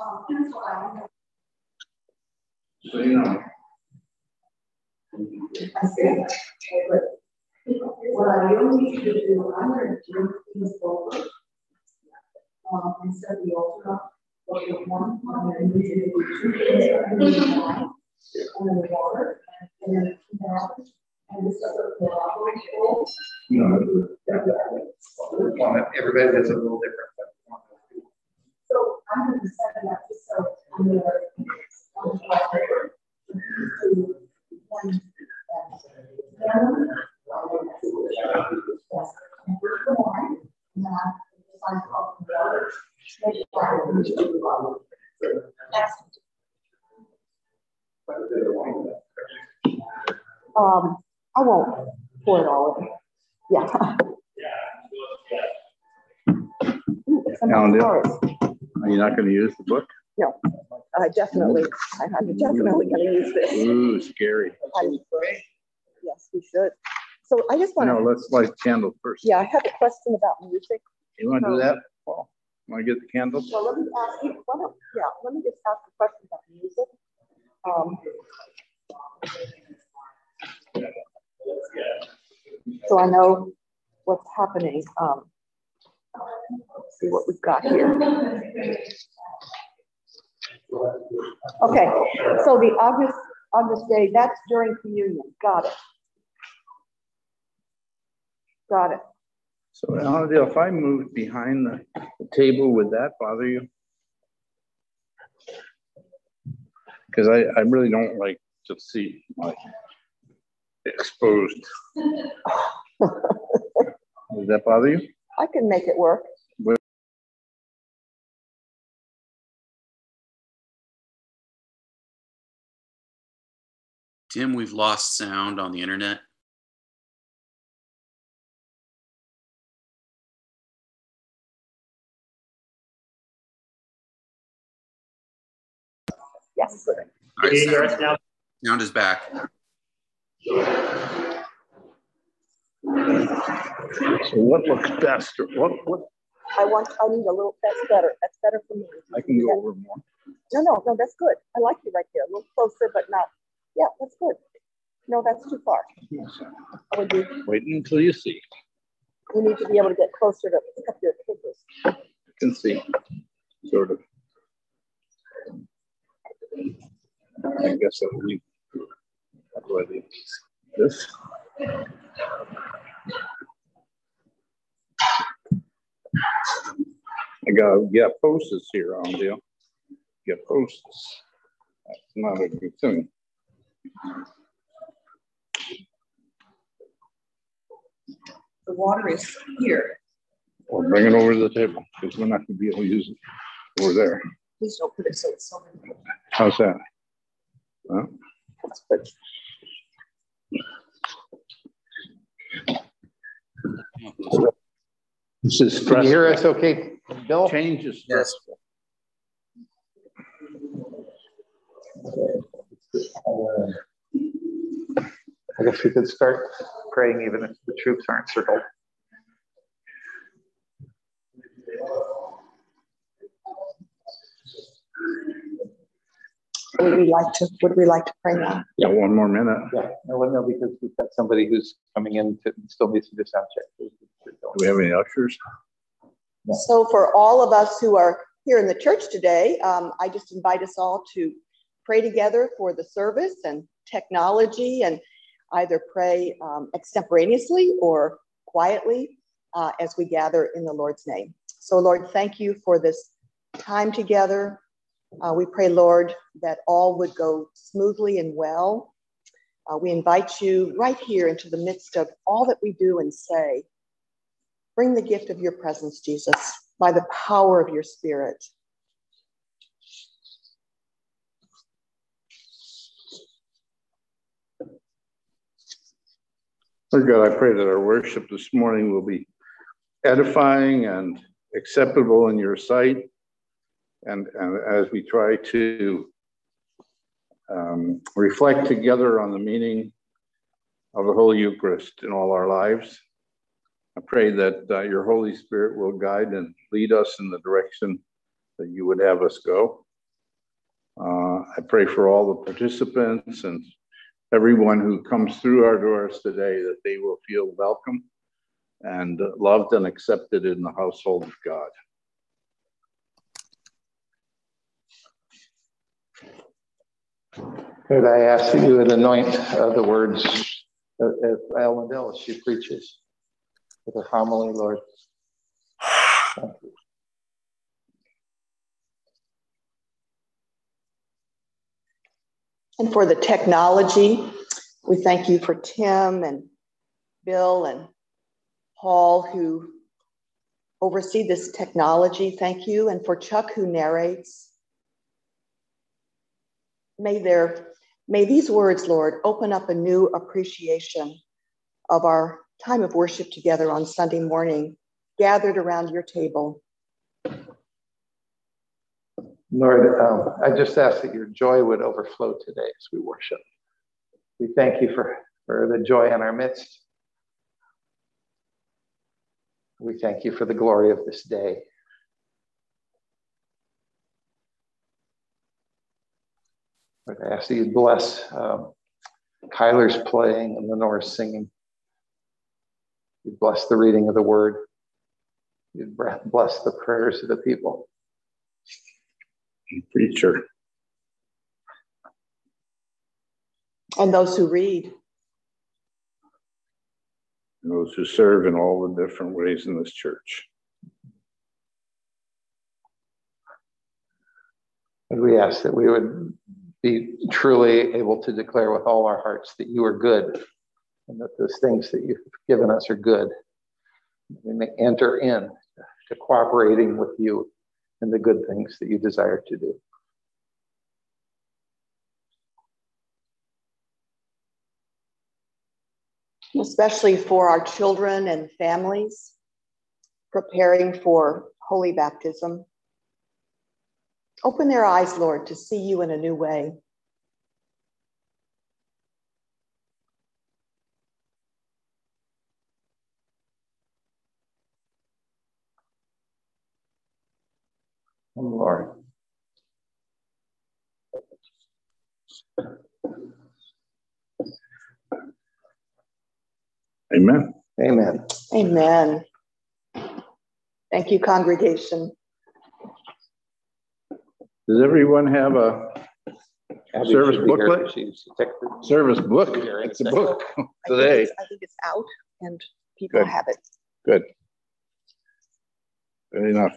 Um, I you what I really need to do, I'm gonna do things over. Um, instead of the altar, what the one, I'm gonna need to do two things, and then the water, and then that, and this other, the You know, one, everybody does a little different. So I'm gonna set it up just so I'm gonna. one, family, yes, and we're the one, and then I sign off the water. Make sure I don't lose the water. Excellent. Um, I won't pour it all in. Yeah. Ooh, some Alan, do- cards. Are you not gonna use the book? No, I definitely, I- I'm definitely gonna use this. Ooh, scary. I'm- Yes, we should. So I just want to. No, to, let's light the candle first. yeah, I have a question about music. You wanna do that, Paul? You wanna get the candle? Well, let me ask you, yeah, let me just ask a question about music. Um, So I know what's happening. Um, let's see what we've got here. Okay, so the August, August day, that's during communion. Got it. Got it. So if I moved behind the the table, would that bother you? Cause I, I really don't like to see my exposed. Does that bother you? I can make it work. Tim, we've lost sound on the internet. Yes. All right, Can you hear us sound, sound is back. So what looks best or what, what, I want, I need a little, that's better. That's better for me. I can go over more. No, no, no, that's good. I like you right there. A little closer, but not, yeah, that's good. No, that's too far. I would be, Wait until you see. you need to be able to get closer to pick up your papers. You can see, sort of. I guess I'll leave. How do I leave this? I got, yeah, posters here on deal. Get posters. That's not a good thing. The water is here. Or bring it over to the table, because we're not gonna be able to use it over there. Please don't put it so it's so many. How's that? Huh? That's good. This is Can you hear us okay, Bill? Change is Yes. stressful. I guess we could start praying even if the troops aren't circled. Would we like to, would we like to pray now? Yeah, one more minute. Yeah, no, well, no, because we've got somebody who's coming in to, still needs to do sound check. Do we have any ushers? So for all of us who are here in the church today, um, I just invite us all to pray together for the service and technology and either pray um, extemporaneously or quietly uh, as we gather in the Lord's name. So Lord, thank you for this time together. Uh, we pray, Lord, that all would go smoothly and well. Uh, we invite you right here into the midst of all that we do and say. Bring the gift of your presence, Jesus, by the power of your spirit. Lord God, I pray that our worship this morning will be edifying and acceptable in your sight. And, and as we try to um, reflect together on the meaning of the Holy Eucharist in all our lives, I pray that uh, your Holy Spirit will guide and lead us in the direction that you would have us go. Uh, I pray for all the participants and everyone who comes through our doors today that they will feel welcome and loved and accepted in the household of God. Could I ask that you would anoint uh, the words of, of Ellen as she preaches with a homily, Lord? Thank you. And for the technology, we thank you for Tim and Bill and Paul who oversee this technology. Thank you. And for Chuck who narrates. May there may these words, Lord, open up a new appreciation of our time of worship together on Sunday morning, gathered around your table. Lord, um, I just ask that your joy would overflow today as we worship. We thank you for, for the joy in our midst. We thank you for the glory of this day. Lord, I ask that you bless um, Kyler's playing and Lenore's singing. You bless the reading of the word. You bless the prayers of the people preacher. And those who read. Those who serve in all the different ways in this church. And we ask that we would be truly able to declare with all our hearts that you are good and that those things that you've given us are good. We may enter in to cooperating with you and the good things that you desire to do. Especially for our children and families preparing for holy baptism. Open their eyes, Lord, to see you in a new way. Oh, Lord. Amen. Amen. Amen. Thank you, congregation. Does everyone have a Abby Service should be here. booklet? She's service book? Here in a It's a second. book today. I think it's out and people Good. have it. Good. Good enough.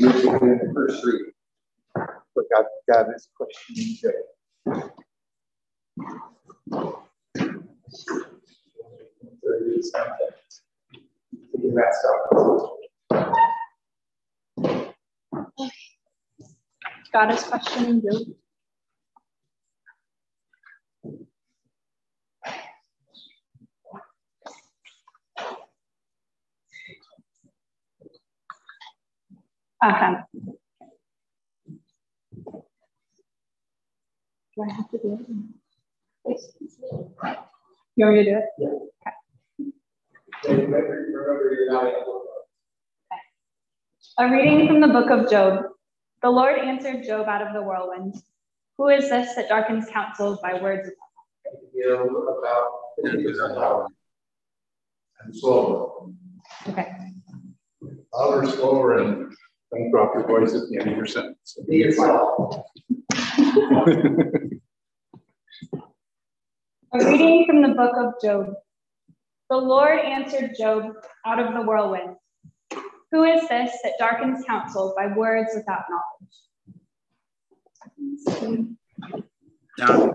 First reading. But God, God is questioning. God is questioning. Okay. Do I have to do it? You want me to do it? A reading from the book of Job. The Lord answered Job out of the whirlwind. Who is this that darkens counsels by words of and slower. Okay. Louder, slower, and don't drop your voice at the end of your sentence. Be yourself. A reading from the book of Job. The Lord answered Job out of the whirlwind. Who is this that darkens counsel by words without knowledge? Down.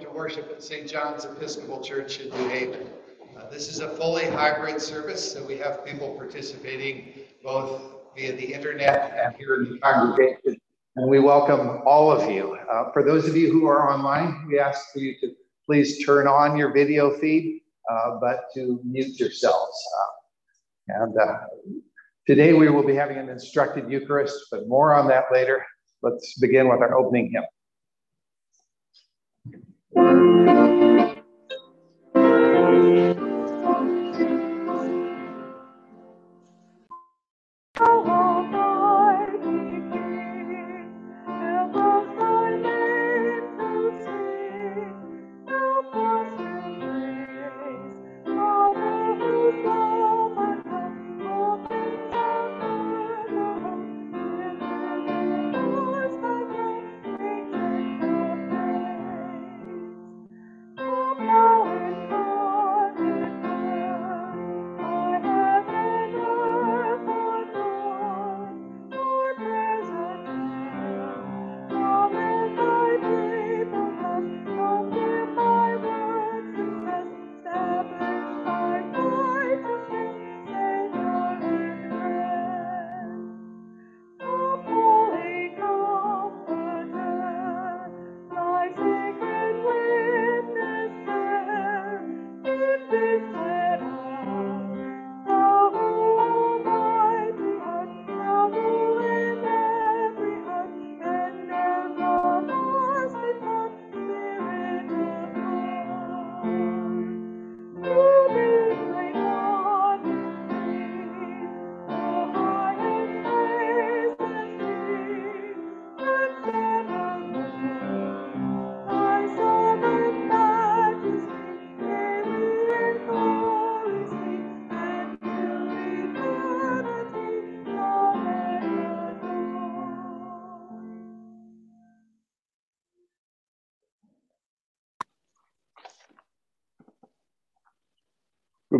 To worship at St. John's Episcopal Church in New Haven. Uh, this is a fully hybrid service, so we have people participating both via the internet and here in the congregation. And we welcome all of you. Uh, for those of you who are online, we ask for you to please turn on your video feed, uh, but to mute yourselves. Uh, and uh, today we will be having an instructed Eucharist, but more on that later. Let's begin with our opening hymn. Thank you.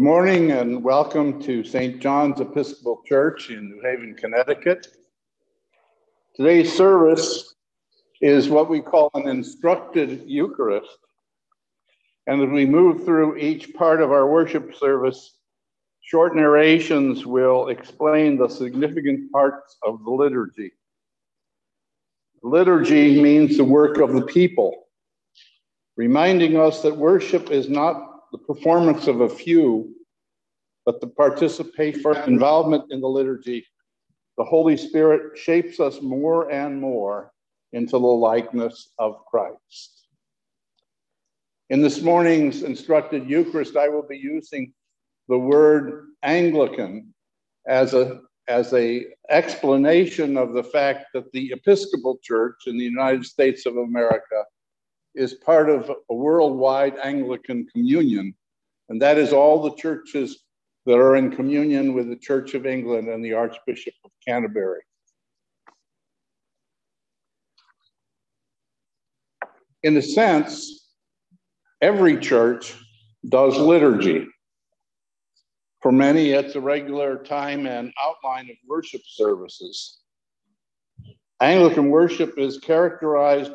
Good morning and welcome to St. John's Episcopal Church in New Haven, Connecticut. Today's service is what we call an instructed Eucharist. And as we move through each part of our worship service, short narrations will explain the significant parts of the liturgy. Liturgy means the work of the people, reminding us that worship is not the performance of a few, but the participation, involvement in the liturgy. The Holy Spirit shapes us more and more into the likeness of Christ. In this morning's instructed Eucharist, I will be using the word Anglican as a as a explanation of the fact that the Episcopal Church in the United States of America is part of a worldwide Anglican communion, and that is all the churches that are in communion with the Church of England and the Archbishop of Canterbury. in a sense, every church does liturgy. For many, it's a regular time and outline of worship services. Anglican worship is characterized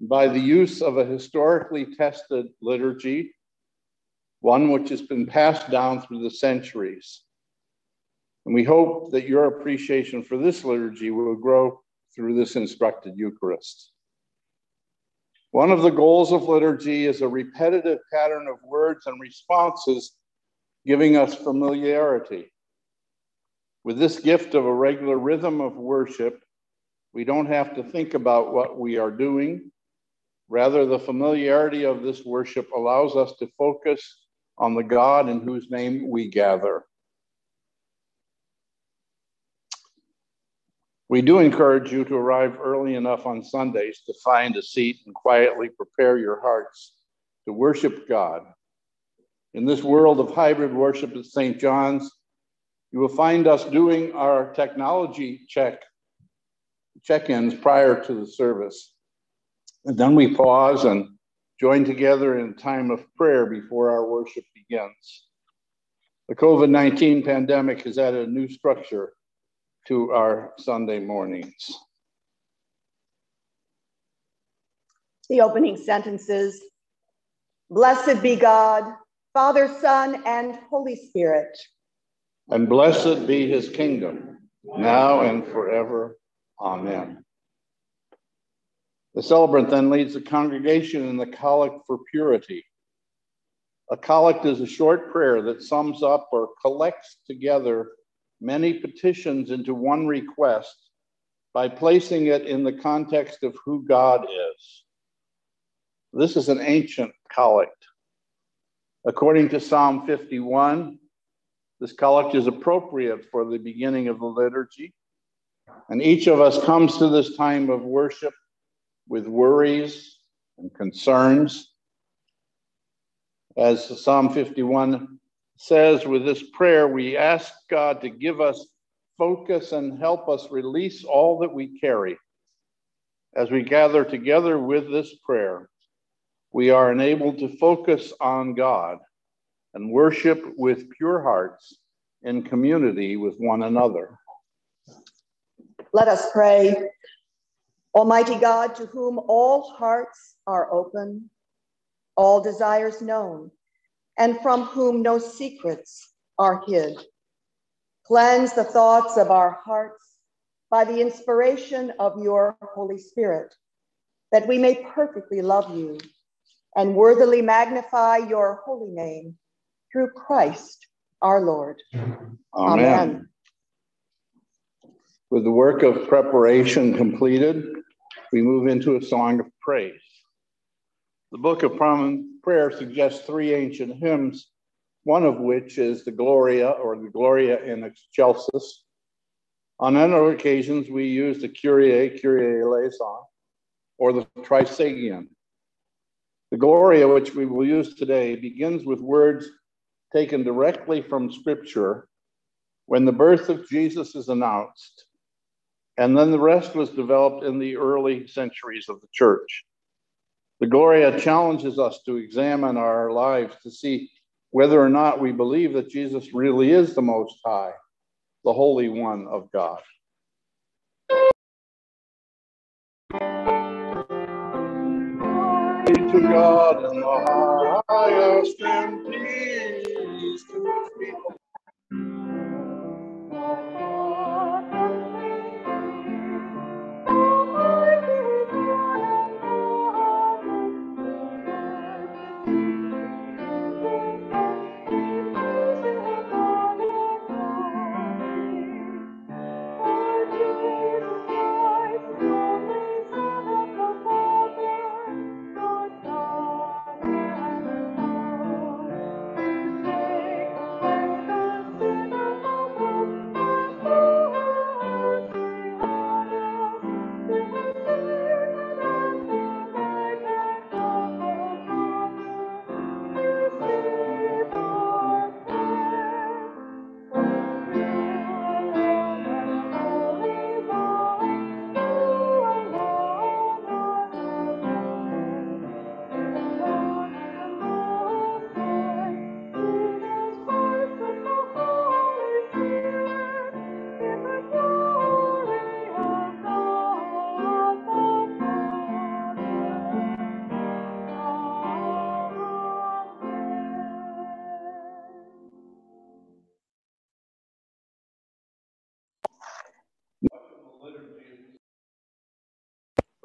by the use of a historically tested liturgy, one which has been passed down through the centuries. And we hope that your appreciation for this liturgy will grow through this instructed Eucharist. One of the goals of liturgy is a repetitive pattern of words and responses giving us familiarity. With this gift of a regular rhythm of worship, we don't have to think about what we are doing. Rather, the familiarity of this worship allows us to focus on the God in whose name we gather. We do encourage you to arrive early enough on Sundays to find a seat and quietly prepare your hearts to worship God in this world of hybrid worship at St. John's, you will find us doing our technology check check-ins prior to the service. And then we pause and join together in time of prayer before our worship begins. The COVID-19 pandemic has added a new structure to our Sunday mornings. The opening sentences Blessed be God, Father, Son, and Holy Spirit. And blessed be his kingdom, now and forever. Amen. The celebrant then leads the congregation in the collect for purity. A collect is a short prayer that sums up or collects together many petitions into one request by placing it in the context of who God is. This is an ancient collect. According to Psalm 51, this collect is appropriate for the beginning of the liturgy. And each of us comes to this time of worship with worries and concerns. As Psalm 51 says, with this prayer, we ask God to give us focus and help us release all that we carry. As we gather together with this prayer, we are enabled to focus on God and worship with pure hearts in community with one another. Let us pray. Almighty God, to whom all hearts are open, all desires known, and from whom no secrets are hid, cleanse the thoughts of our hearts by the inspiration of your Holy Spirit, that we may perfectly love you and worthily magnify your holy name through Christ our Lord. Amen. Amen. With the work of preparation completed, we move into a song of praise. The Book of Common Prayer suggests three ancient hymns, one of which is the Gloria or the Gloria in Excelsis. On other occasions, we use the Kyrie, Kyrie eleison, or the Trisagion. The Gloria, which we will use today, begins with words taken directly from Scripture when the birth of Jesus is announced. And then the rest was developed in the early centuries of the church. The Gloria challenges us to examine our lives to see whether or not we believe that Jesus really is the Most High, the Holy One of God. to God in the highest and peace to people.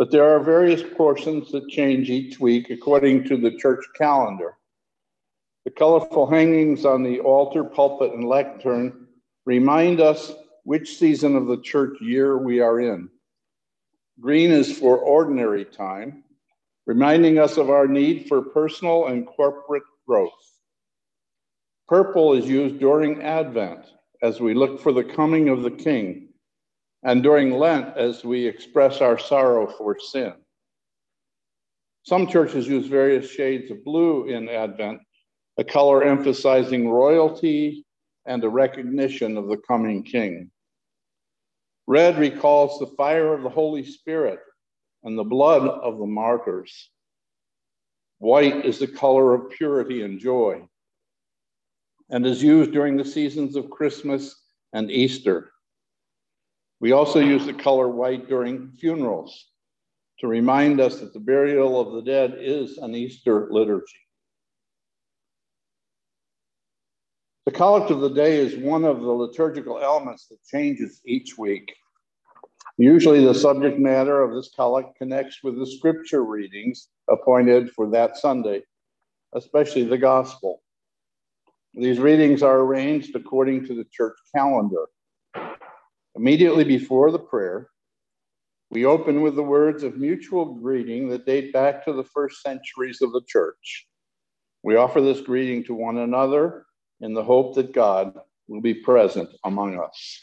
But there are various portions that change each week according to the church calendar. The colorful hangings on the altar, pulpit, and lectern remind us which season of the church year we are in. Green is for ordinary time, reminding us of our need for personal and corporate growth. Purple is used during Advent as we look for the coming of the King and during Lent as we express our sorrow for sin. Some churches use various shades of blue in Advent, a color emphasizing royalty and a recognition of the coming King. Red recalls the fire of the Holy Spirit and the blood of the martyrs. White is the color of purity and joy and is used during the seasons of Christmas and Easter. We also use the color white during funerals to remind us that the burial of the dead is an Easter liturgy. The collect of the day is one of the liturgical elements that changes each week. Usually, the subject matter of this collect connects with the scripture readings appointed for that Sunday, especially the gospel. These readings are arranged according to the church calendar. Immediately before the prayer, we open with the words of mutual greeting that date back to the first centuries of the church. We offer this greeting to one another in the hope that God will be present among us.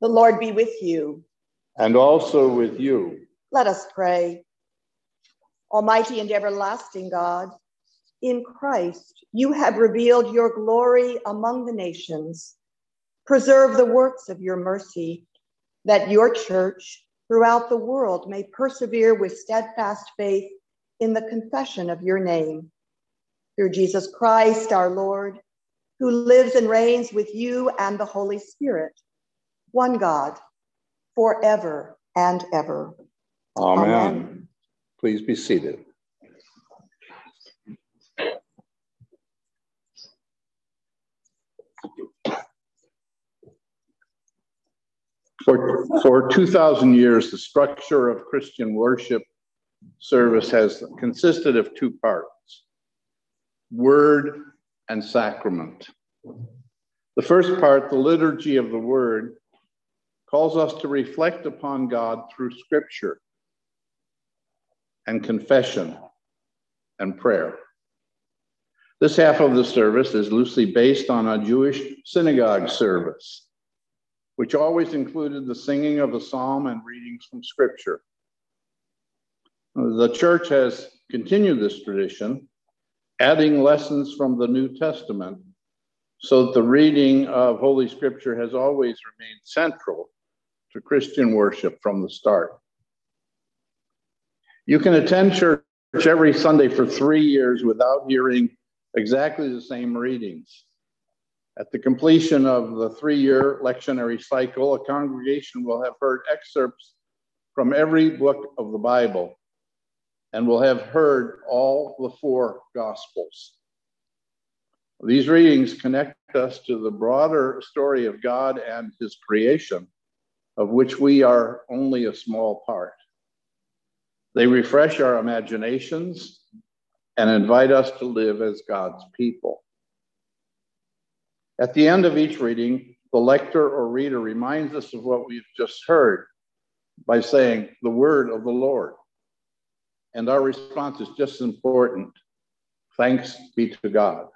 The Lord be with you. And also with you. Let us pray. Almighty and everlasting God, in Christ you have revealed your glory among the nations. Preserve the works of your mercy, that your church throughout the world may persevere with steadfast faith in the confession of your name. Through Jesus Christ, our Lord, who lives and reigns with you and the Holy Spirit, one God, forever and ever. Amen. Amen. Please be seated. For, for 2,000 years, the structure of Christian worship service has consisted of two parts word and sacrament. The first part, the liturgy of the word, calls us to reflect upon God through scripture and confession and prayer. This half of the service is loosely based on a Jewish synagogue service which always included the singing of a psalm and readings from scripture. The church has continued this tradition, adding lessons from the New Testament, so that the reading of Holy Scripture has always remained central to Christian worship from the start. You can attend church every Sunday for three years without hearing exactly the same readings. At the completion of the three year lectionary cycle, a congregation will have heard excerpts from every book of the Bible and will have heard all the four Gospels. These readings connect us to the broader story of God and His creation, of which we are only a small part. They refresh our imaginations and invite us to live as God's people. At the end of each reading, the lector or reader reminds us of what we've just heard by saying, The word of the Lord. And our response is just as important thanks be to God.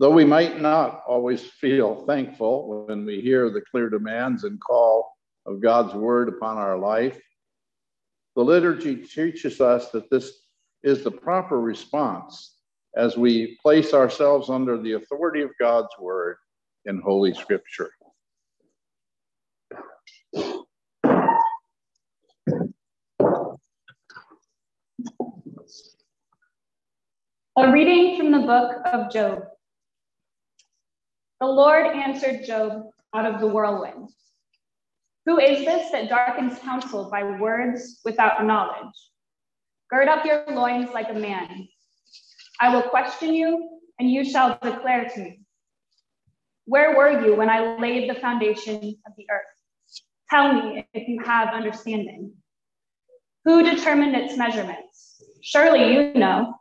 Though we might not always feel thankful when we hear the clear demands and call of God's word upon our life, the liturgy teaches us that this is the proper response as we place ourselves under the authority of God's word in Holy Scripture. A reading from the book of Job. The Lord answered Job out of the whirlwind. Who is this that darkens counsel by words without knowledge? Gird up your loins like a man I will question you, and you shall declare to me. Where were you when I laid the foundation of the earth? Tell me if you have understanding. Who determined its measurements? Surely you know.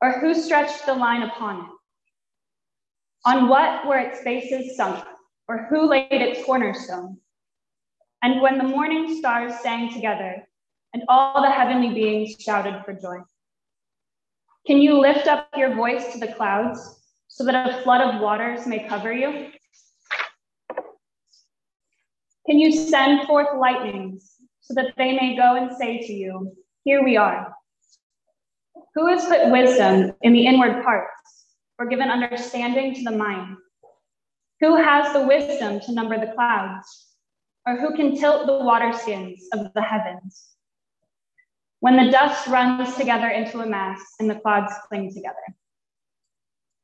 Or who stretched the line upon it? On what were its bases sunk? Or who laid its cornerstone? And when the morning stars sang together, and all the heavenly beings shouted for joy. Can you lift up your voice to the clouds so that a flood of waters may cover you? Can you send forth lightnings so that they may go and say to you, Here we are? Who has put wisdom in the inward parts, or given understanding to the mind? Who has the wisdom to number the clouds, or who can tilt the water skins of the heavens? When the dust runs together into a mass and the clouds cling together.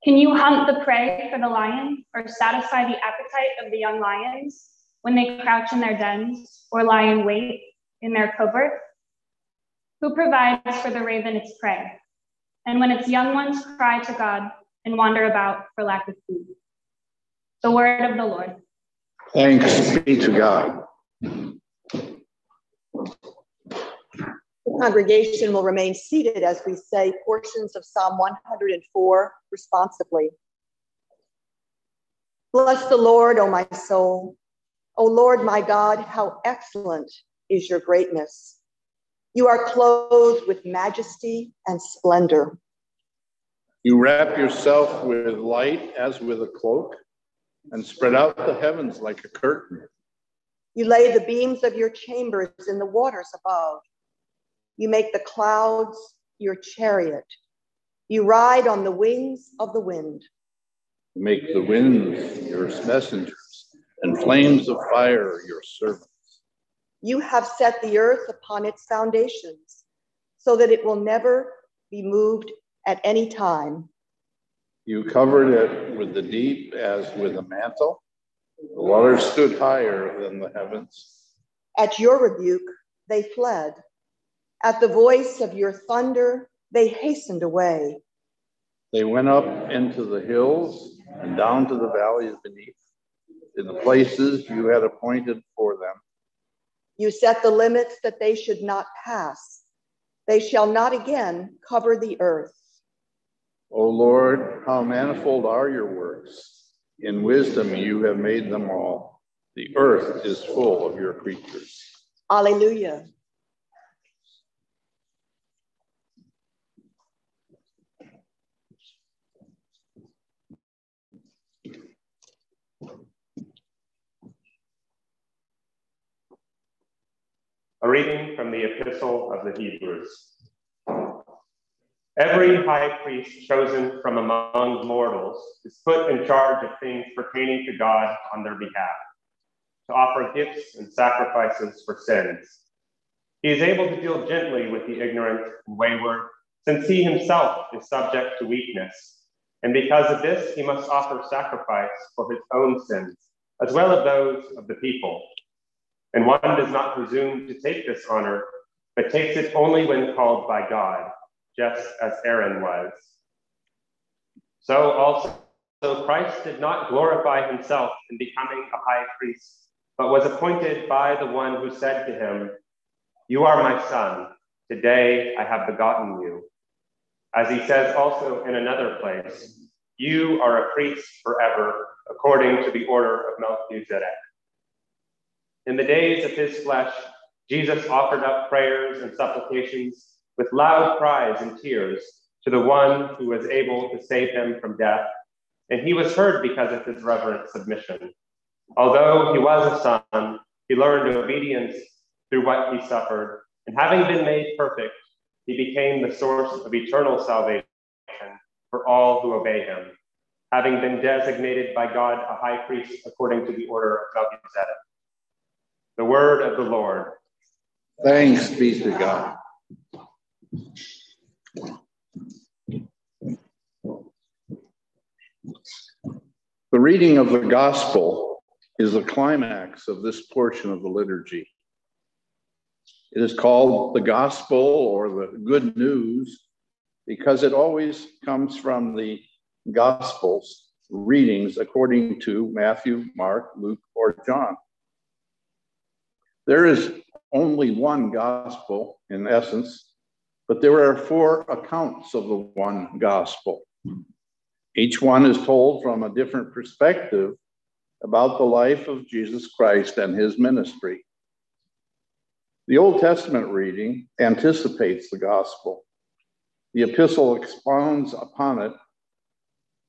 Can you hunt the prey for the lion, or satisfy the appetite of the young lions when they crouch in their dens or lie in wait in their covert? Who provides for the raven its prey? And when its young ones cry to God and wander about for lack of food. The word of the Lord. Thanks be to God. The congregation will remain seated as we say portions of Psalm 104 responsively. Bless the Lord, O my soul. O Lord, my God, how excellent is your greatness. You are clothed with majesty and splendor. You wrap yourself with light as with a cloak and spread out the heavens like a curtain. You lay the beams of your chambers in the waters above. You make the clouds your chariot. You ride on the wings of the wind. You make the winds your messengers and flames of fire your servants. You have set the earth upon its foundations so that it will never be moved at any time. You covered it with the deep as with a mantle. The waters stood higher than the heavens. At your rebuke, they fled. At the voice of your thunder, they hastened away. They went up into the hills and down to the valleys beneath, in the places you had appointed for them. You set the limits that they should not pass. They shall not again cover the earth. O Lord, how manifold are your works. In wisdom you have made them all. The earth is full of your creatures. Alleluia. A reading from the Epistle of the Hebrews. Every high priest chosen from among mortals is put in charge of things pertaining to God on their behalf, to offer gifts and sacrifices for sins. He is able to deal gently with the ignorant and wayward, since he himself is subject to weakness. And because of this, he must offer sacrifice for his own sins, as well as those of the people. And one does not presume to take this honor, but takes it only when called by God just as Aaron was. So also Christ did not glorify himself in becoming a high priest, but was appointed by the one who said to him, You are my son, today I have begotten you. As he says also in another place, You are a priest forever, according to the order of Melchizedek. In the days of his flesh, Jesus offered up prayers and supplications with loud cries and tears to the one who was able to save him from death, and he was heard because of his reverent submission. Although he was a son, he learned obedience through what he suffered, and having been made perfect, he became the source of eternal salvation for all who obey him, having been designated by God a high priest according to the order of Melchizedek. The word of the Lord. Thanks be to God. The reading of the gospel is the climax of this portion of the liturgy. It is called the gospel or the good news because it always comes from the gospels readings according to Matthew, Mark, Luke, or John. There is only one gospel in essence, but there are four accounts of the one gospel. Each one is told from a different perspective about the life of Jesus Christ and his ministry. The Old Testament reading anticipates the gospel. The epistle expounds upon it.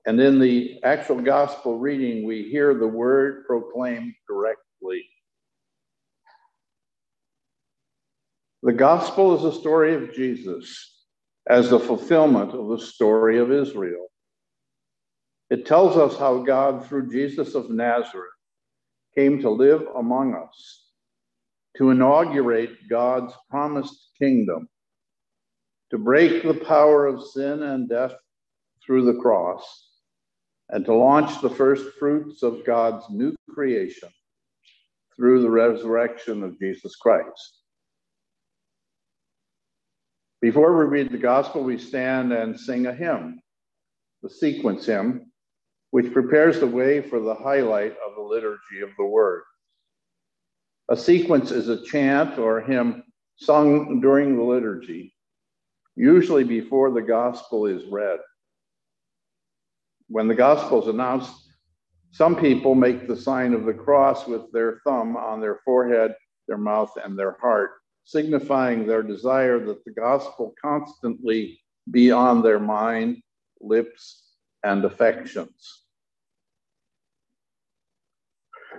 And in the actual gospel reading, we hear the word proclaimed directly. The gospel is a story of Jesus as the fulfillment of the story of Israel. It tells us how God, through Jesus of Nazareth, came to live among us to inaugurate God's promised kingdom, to break the power of sin and death through the cross, and to launch the first fruits of God's new creation through the resurrection of Jesus Christ. Before we read the gospel, we stand and sing a hymn, the sequence hymn, which prepares the way for the highlight of the liturgy of the word. A sequence is a chant or hymn sung during the liturgy, usually before the gospel is read. When the gospel is announced, some people make the sign of the cross with their thumb on their forehead, their mouth, and their heart, signifying their desire that the gospel constantly be on their mind, lips, and affections.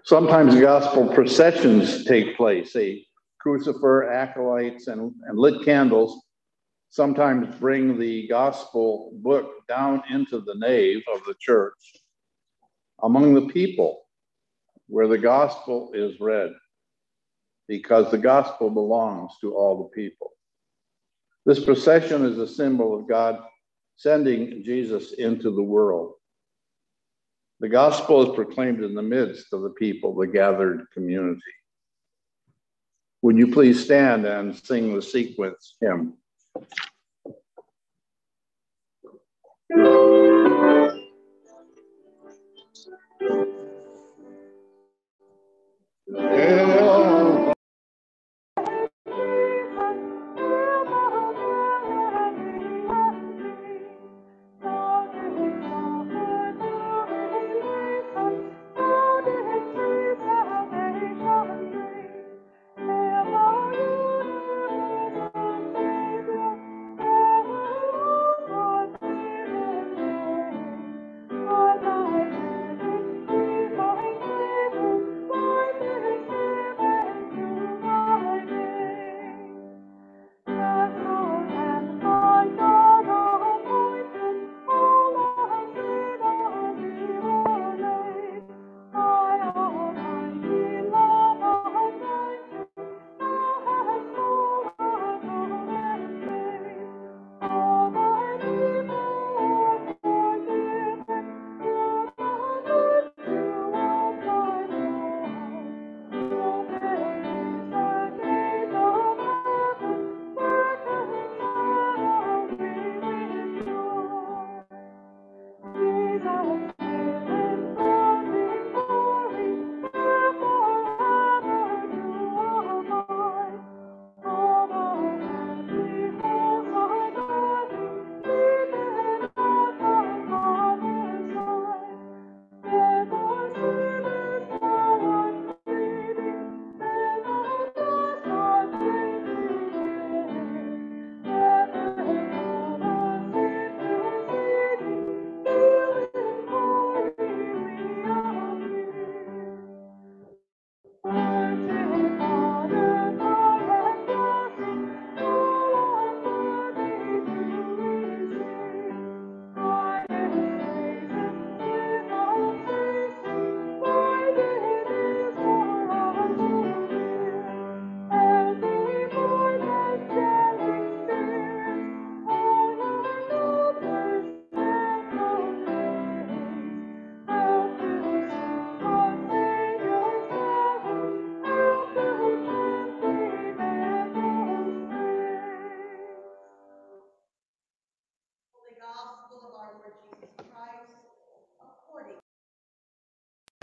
Sometimes gospel processions take place. A crucifer, acolytes, and, and lit candles sometimes bring the gospel book down into the nave of the church among the people where the gospel is read because the gospel belongs to all the people. This procession is a symbol of God sending Jesus into the world. The gospel is proclaimed in the midst of the people, the gathered community. Would you please stand and sing the sequence hymn?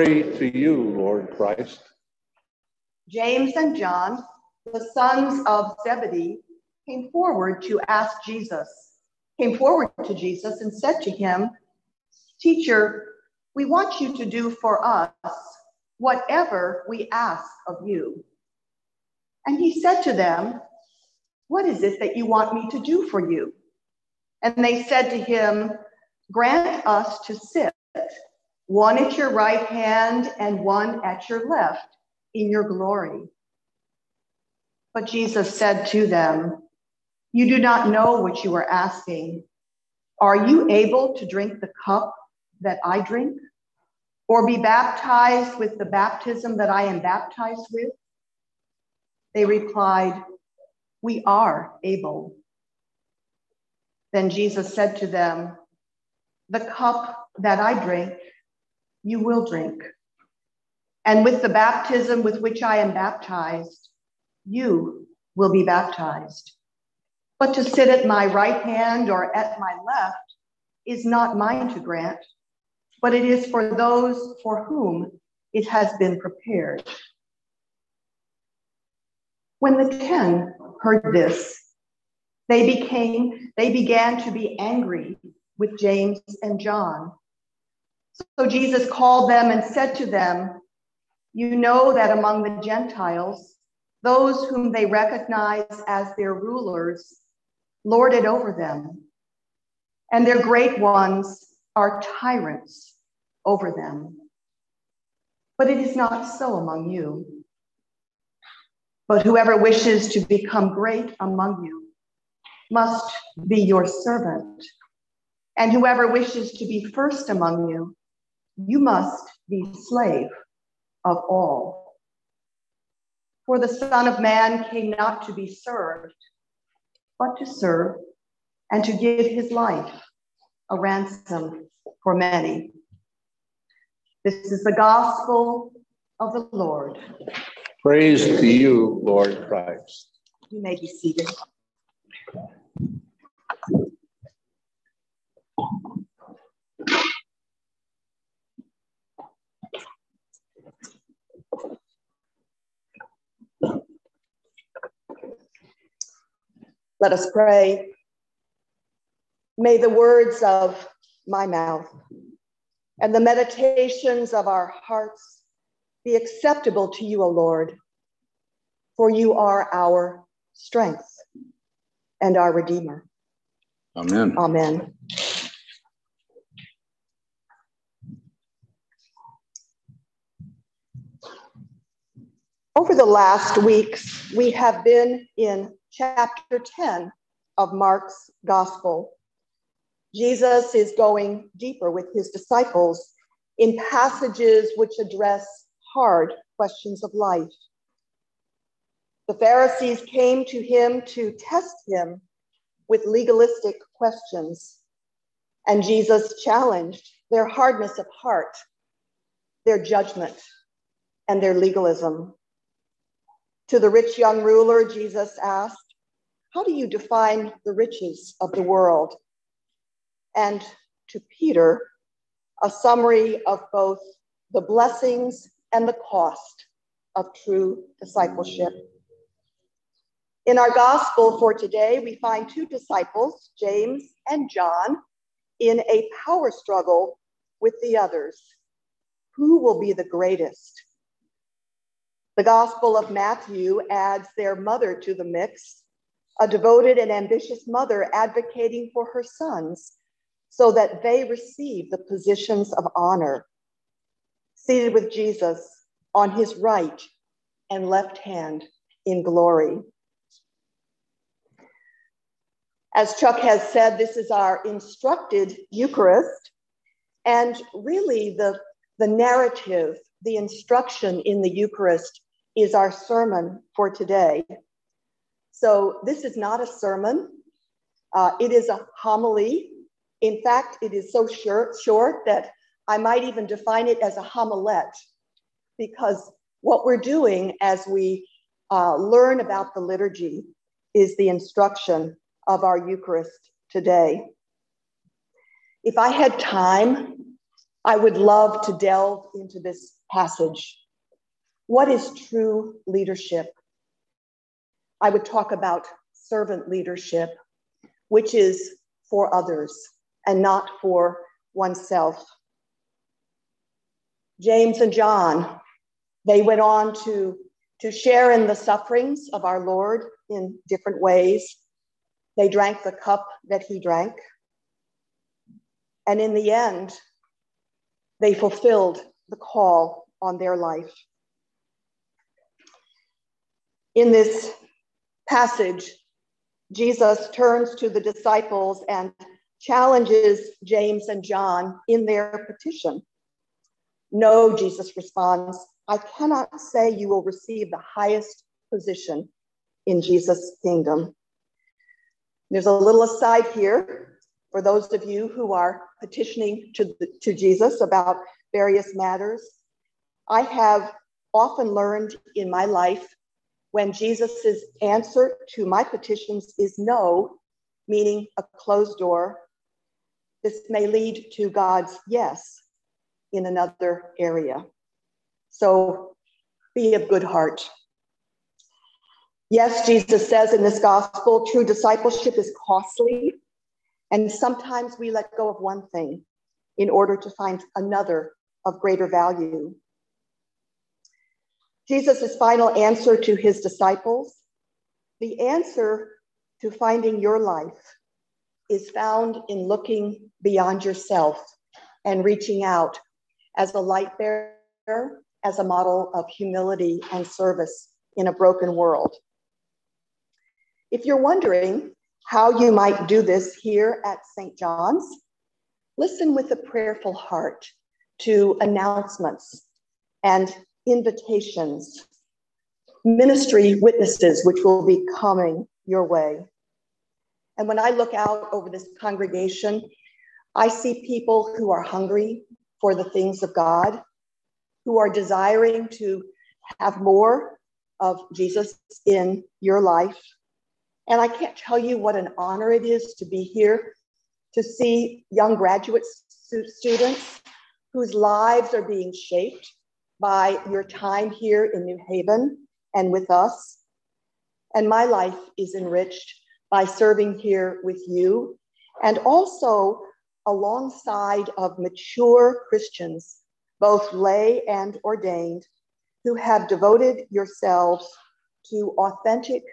Glory to you, Lord Christ. James and John, the sons of Zebedee, came forward to ask Jesus, came forward to Jesus and said to him, Teacher, we want you to do for us whatever we ask of you. And he said to them, What is it that you want me to do for you? And they said to him, Grant us to sit, one at your right hand and one at your left, in your glory. But Jesus said to them, You do not know what you are asking. Are you able to drink the cup that I drink? Or be baptized with the baptism that I am baptized with? They replied, We are able. Then Jesus said to them, The cup that I drink, you will drink. And with the baptism with which I am baptized, you will be baptized. But to sit at my right hand or at my left is not mine to grant, but it is for those for whom it has been prepared. When the ten heard this, they became, they began to be angry with James and John. So Jesus called them and said to them, You know that among the Gentiles, those whom they recognize as their rulers lord it over them, and their great ones are tyrants over them. But it is not so among you. But whoever wishes to become great among you must be your servant. And whoever wishes to be first among you, you must be slave of all. For the Son of Man came not to be served, but to serve and to give his life a ransom for many. This is the gospel of the Lord. Praise to you, Lord Christ. You may be seated. Let us pray. May the words of my mouth and the meditations of our hearts be acceptable to you, O Lord, for you are our strength and our Redeemer. Amen. Amen. Over the last weeks, we have been in chapter 10 of Mark's Gospel. Jesus is going deeper with his disciples in passages which address hard questions of life. The Pharisees came to him to test him with legalistic questions, and Jesus challenged their hardness of heart, their judgment, and their legalism. To the rich young ruler, Jesus asked, How do you define the riches of the world? And to Peter, a summary of both the blessings and the cost of true discipleship. In our gospel for today, we find two disciples, James and John, in a power struggle with the others. Who will be the greatest? The Gospel of Matthew adds their mother to the mix, a devoted and ambitious mother advocating for her sons so that they receive the positions of honor, seated with Jesus on his right and left hand in glory. As Chuck has said, this is our instructed Eucharist. And really, the, the narrative, the instruction in the Eucharist is our sermon for today. So, this is not a sermon, uh, it is a homily. In fact, it is so short, short that I might even define it as a homilette, because what we're doing as we uh, learn about the liturgy is the instruction of our Eucharist today. If I had time, I would love to delve into this passage. What is true leadership? I would talk about servant leadership, which is for others and not for oneself. James and John, they went on to, to share in the sufferings of our Lord in different ways. They drank the cup that he drank. And in the end, they fulfilled the call on their life. In this passage, Jesus turns to the disciples and challenges James and John in their petition. No, Jesus responds, I cannot say you will receive the highest position in Jesus' kingdom. There's a little aside here for those of you who are petitioning to, the, to Jesus about various matters. I have often learned in my life when Jesus' answer to my petitions is no, meaning a closed door, this may lead to God's yes in another area. So be of good heart. Yes, Jesus says in this gospel, true discipleship is costly. And sometimes we let go of one thing in order to find another of greater value. Jesus' final answer to his disciples, the answer to finding your life is found in looking beyond yourself and reaching out as a light bearer, as a model of humility and service in a broken world. If you're wondering how you might do this here at St. John's, listen with a prayerful heart to announcements and invitations, ministry witnesses, which will be coming your way. And when I look out over this congregation, I see people who are hungry for the things of God, who are desiring to have more of Jesus in your life. And I can't tell you what an honor it is to be here to see young graduate students whose lives are being shaped by your time here in New Haven and with us. And my life is enriched by serving here with you and also alongside of mature Christians, both lay and ordained, who have devoted yourselves to authentic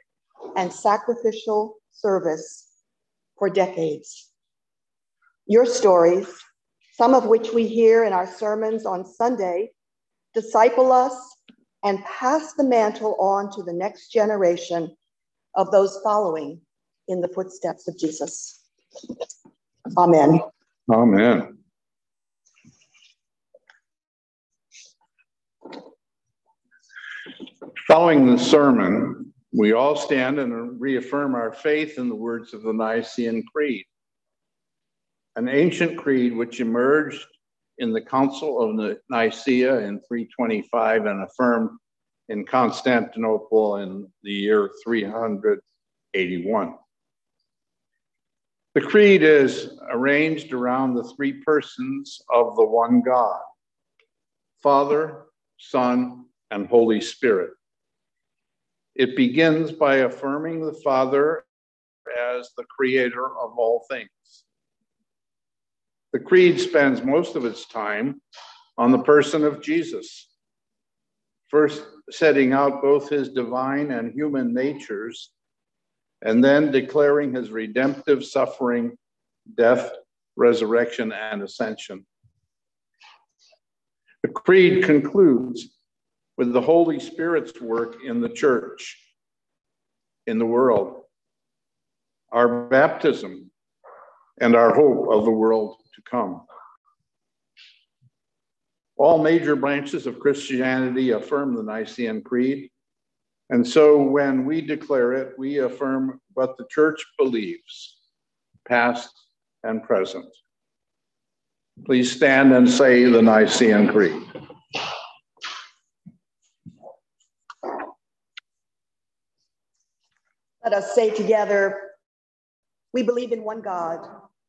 and sacrificial service for decades. Your stories, some of which we hear in our sermons on Sunday, disciple us, and pass the mantle on to the next generation of those following in the footsteps of Jesus. Amen. Amen. Following the sermon, we all stand and reaffirm our faith in the words of the Nicene Creed, an ancient creed which emerged in the Council of Nicaea in 325 and affirmed in Constantinople in the year 381. The creed is arranged around the three persons of the one God Father, Son, and Holy Spirit. It begins by affirming the Father as the creator of all things. The Creed spends most of its time on the person of Jesus, first setting out both his divine and human natures, and then declaring his redemptive suffering, death, resurrection, and ascension. The Creed concludes with the Holy Spirit's work in the church, in the world, our baptism, and our hope of the world to come. All major branches of Christianity affirm the Nicene Creed. And so when we declare it, we affirm what the church believes, past and present. Please stand and say the Nicene Creed. Let us say together, we believe in one God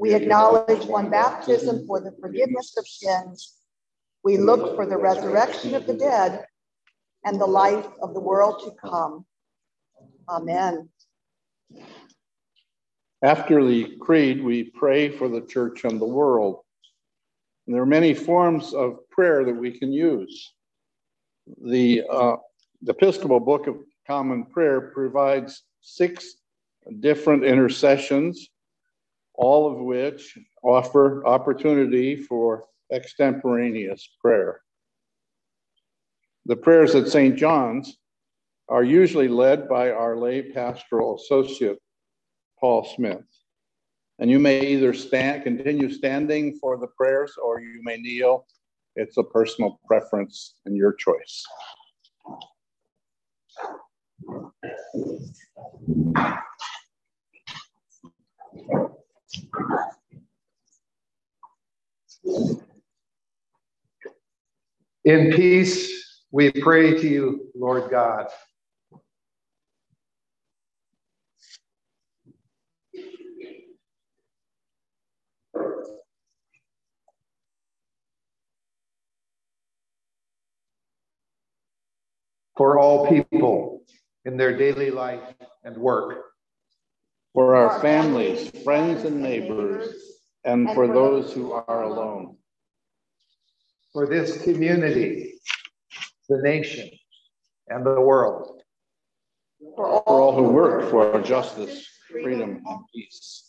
We acknowledge one baptism for the forgiveness of sins. We look for the resurrection of the dead and the life of the world to come. Amen. After the creed, we pray for the church and the world. And there are many forms of prayer that we can use. The, uh, the Episcopal Book of Common Prayer provides six different intercessions, all of which offer opportunity for extemporaneous prayer. The prayers at St. John's are usually led by our lay pastoral associate, Paul Smith. And you may either stand, continue standing for the prayers or you may kneel. It's a personal preference and your choice. In peace, we pray to you, Lord God. For all people in their daily life and work. For our families, friends, and neighbors, and for those who are alone. For this community, the nation, and the world. For all who work for justice, freedom, and peace.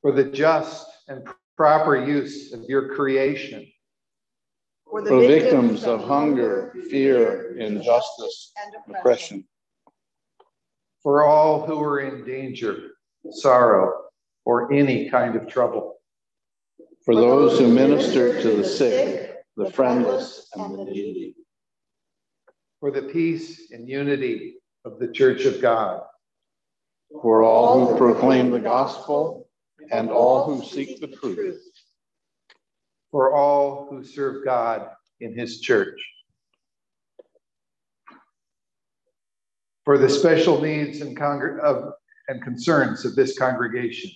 For the just and proper use of your creation. For the victims of hunger, fear, injustice, and oppression. For all who are in danger, sorrow, or any kind of trouble. For those who minister to the sick, the friendless, and the needy. For the peace and unity of the Church of God. For all who proclaim the gospel and all who seek the truth. For all who serve God in his church. For the special needs and, of, and concerns of this congregation.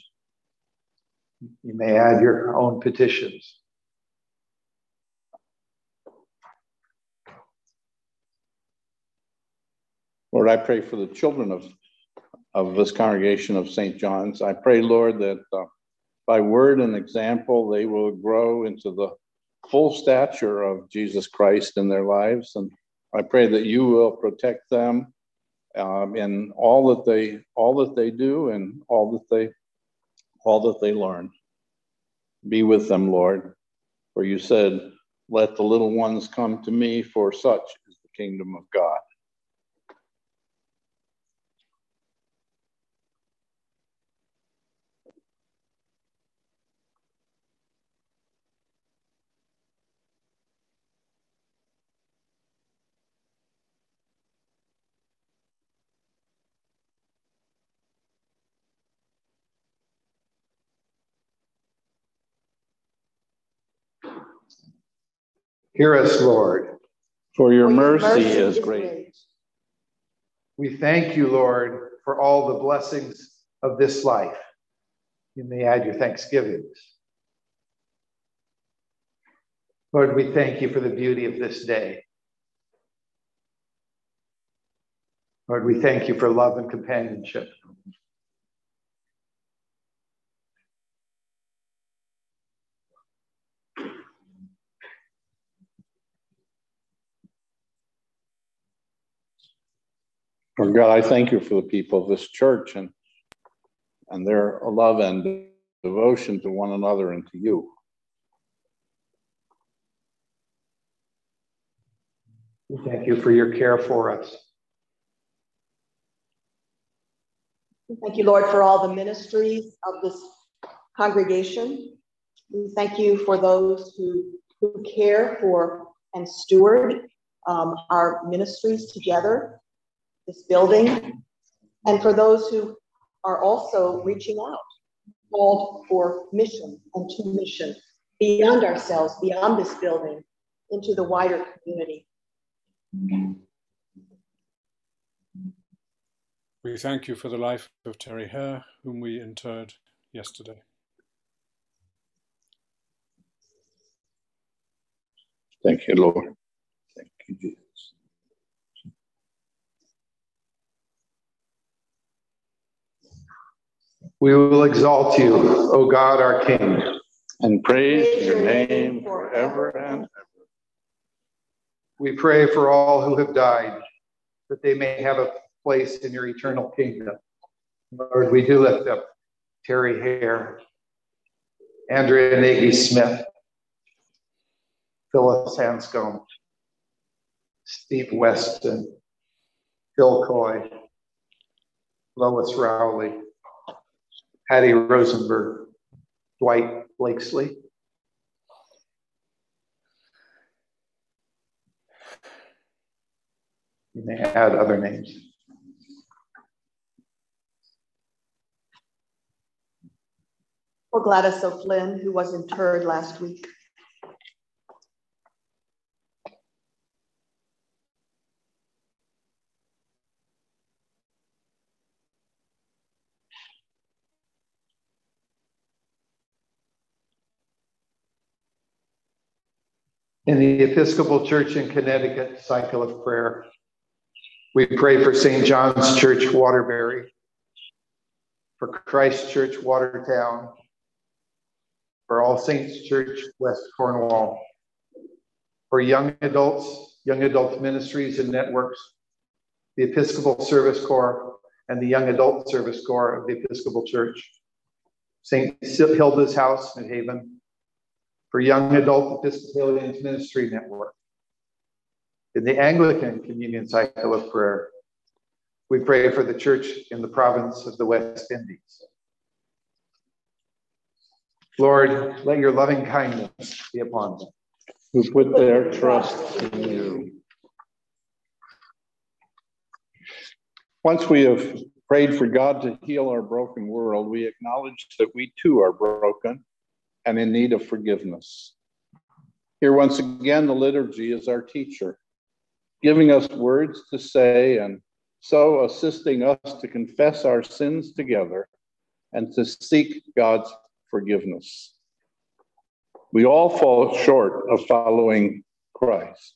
You may add your own petitions. Lord, I pray for the children of, of this congregation of St. John's. I pray, Lord, that uh, by word and example, they will grow into the full stature of Jesus Christ in their lives. And I pray that you will protect them um, in all that they all that they do and all that they all that they learn. Be with them, Lord. For you said, Let the little ones come to me, for such is the kingdom of God. Hear us, Lord. For your For your mercy, mercy is is great. great. We thank you, Lord, for all the blessings of this life. You may add your thanksgivings. Lord, we thank you for the beauty of this day. Lord, we thank you for love and companionship. Lord God, I thank you for the people of this church and and their love and devotion to one another and to you. We thank you for your care for us. Thank you, Lord, for all the ministries of this congregation. We thank you for those who, who care for and steward um, our ministries together this building, and for those who are also reaching out, called for mission and to mission beyond ourselves, beyond this building, into the wider community. We thank you for the life of Terry Hare, whom we interred yesterday. Thank you, Lord. Thank you, Jesus. We will exalt you, O God, our King, and praise your name forever and ever. We pray for all who have died, that they may have a place in your eternal kingdom. Lord, we do lift up Terry Hare, Andrea Nagy Smith, Phyllis Hanscom, Steve Weston, Phil Coy, Lois Rowley, Hattie Rosenberg, Dwight Blakesley. You may add other names. For Gladys O'Flynn, who was interred last week. In the Episcopal Church in Connecticut cycle of prayer, we pray for St. John's Church, Waterbury, for Christ Church, Watertown, for All Saints Church, West Cornwall, for young adults, young adult ministries and networks, the Episcopal Service Corps, and the Young Adult Service Corps of the Episcopal Church, St. Hilda's House in Haven, for Young Adult Episcopalians Ministry Network. In the Anglican Communion Cycle of Prayer, we pray for the church in the province of the West Indies. Lord, let your loving kindness be upon them. Who put their trust in you. Once we have prayed for God to heal our broken world, we acknowledge that we too are broken and in need of forgiveness. Here, once again, the liturgy is our teacher, giving us words to say and so assisting us to confess our sins together and to seek God's forgiveness. We all fall short of following Christ.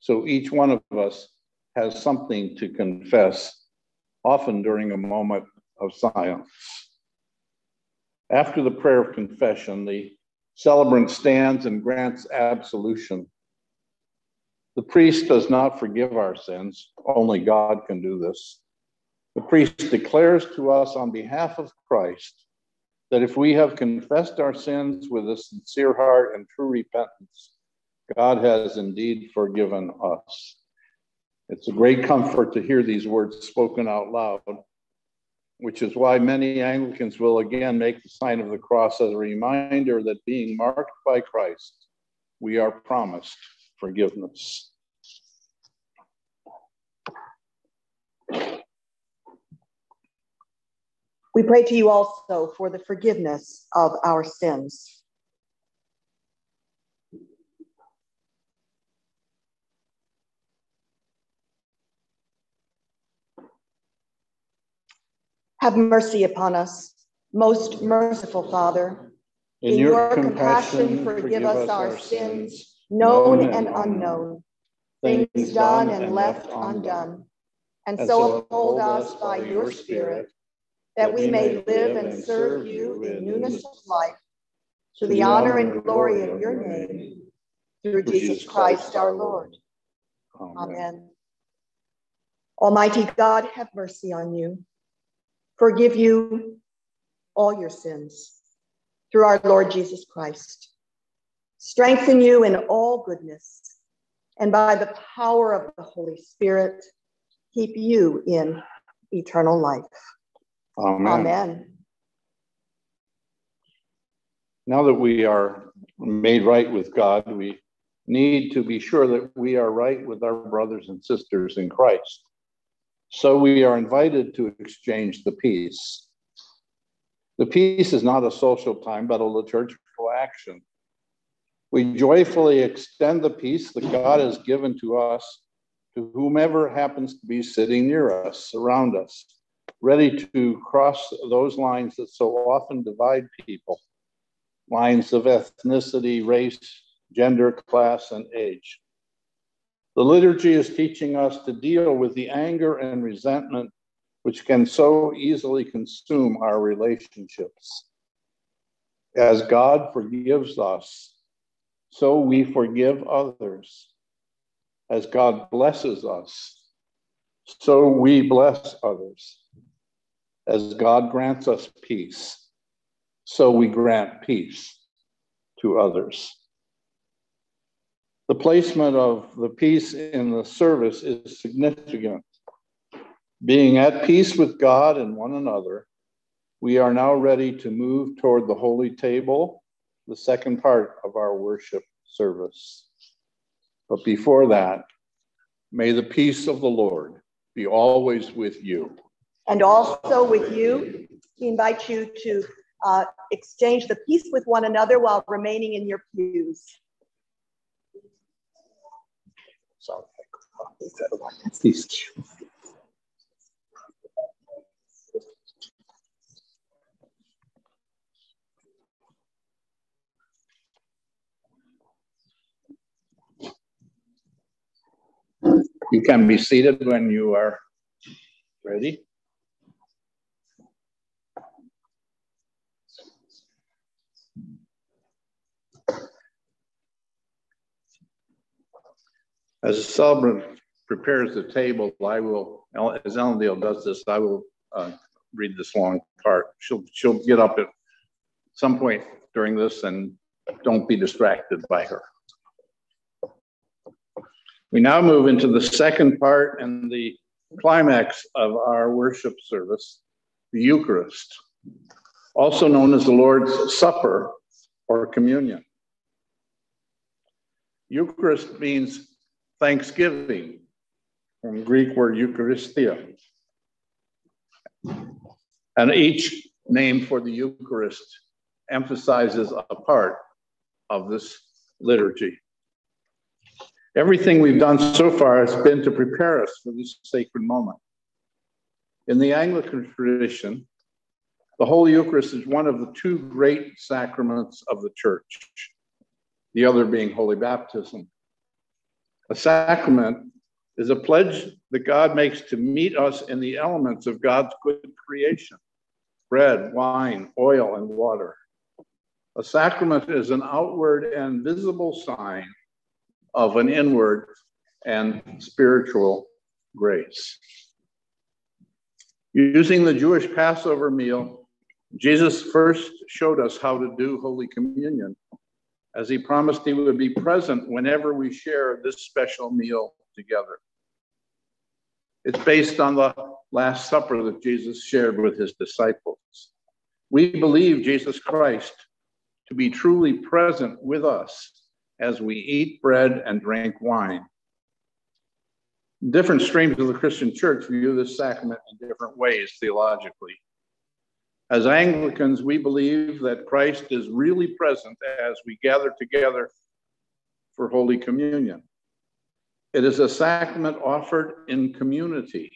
So each one of us has something to confess, often during a moment of silence. After the prayer of confession, the celebrant stands and grants absolution. The priest does not forgive our sins, only God can do this. The priest declares to us on behalf of Christ that if we have confessed our sins with a sincere heart and true repentance, God has indeed forgiven us. It's a great comfort to hear these words spoken out loud which is why many Anglicans will again make the sign of the cross as a reminder that being marked by Christ, we are promised forgiveness. We pray to you also for the forgiveness of our sins. Have mercy upon us, most merciful Father. In, your, compassion, forgive us our sins, known and unknown, things done and left undone. And so uphold us by your Spirit, that we may live and serve you in newness of life, to the honor and glory of your name, through Jesus Christ our Lord. Amen. Almighty God, have mercy on you. Forgive you all your sins through our Lord Jesus Christ. Strengthen you in all goodness, and by the power of the Holy Spirit, keep you in eternal life. Amen. Amen. Now that we are made right with God, we need to be sure that we are right with our brothers and sisters in Christ. So we are invited to exchange the peace. The peace is not a social time, but a liturgical action. We joyfully extend the peace that God has given to us to whomever happens to be sitting near us, around us, ready to cross those lines that so often divide people lines of ethnicity, race, gender, class, and age. The liturgy is teaching us to deal with the anger and resentment which can so easily consume our relationships. As God forgives us, so we forgive others. As God blesses us, so we bless others. As God grants us peace, so we grant peace to others. The placement of the peace in the service is significant. Being at peace with God and one another, we are now ready to move toward the holy table, the second part of our worship service. But before that, may the peace of the Lord be always with you. And also with you, we invite you to uh, exchange the peace with one another while remaining in your pews. Sorry, Peace. You can be seated when you are ready. As a celebrant prepares the table, I will, as Ellendale does this, I will uh, read this long part. She'll she'll get up at some point during this, and don't be distracted by her. We now move into the second part and the climax of our worship service, the Eucharist, also known as the Lord's Supper or communion. Eucharist means thanksgiving, from Greek word Eucharistia. And each name for the Eucharist emphasizes a part of this liturgy. Everything we've done so far has been to prepare us for this sacred moment. In the Anglican tradition, the Holy Eucharist is one of the two great sacraments of the church, the other being Holy Baptism. A sacrament is a pledge that God makes to meet us in the elements of God's good creation bread, wine, oil, and water. A sacrament is an outward and visible sign of an inward and spiritual grace. Using the Jewish Passover meal, Jesus first showed us how to do Holy Communion, as he promised he would be present whenever we share this special meal together. It's based on the Last Supper that Jesus shared with his disciples. We believe Jesus Christ to be truly present with us as we eat bread and drink wine. Different streams of the Christian church view this sacrament in different ways theologically. As Anglicans, we believe that Christ is really present as we gather together for Holy Communion. It is a sacrament offered in community,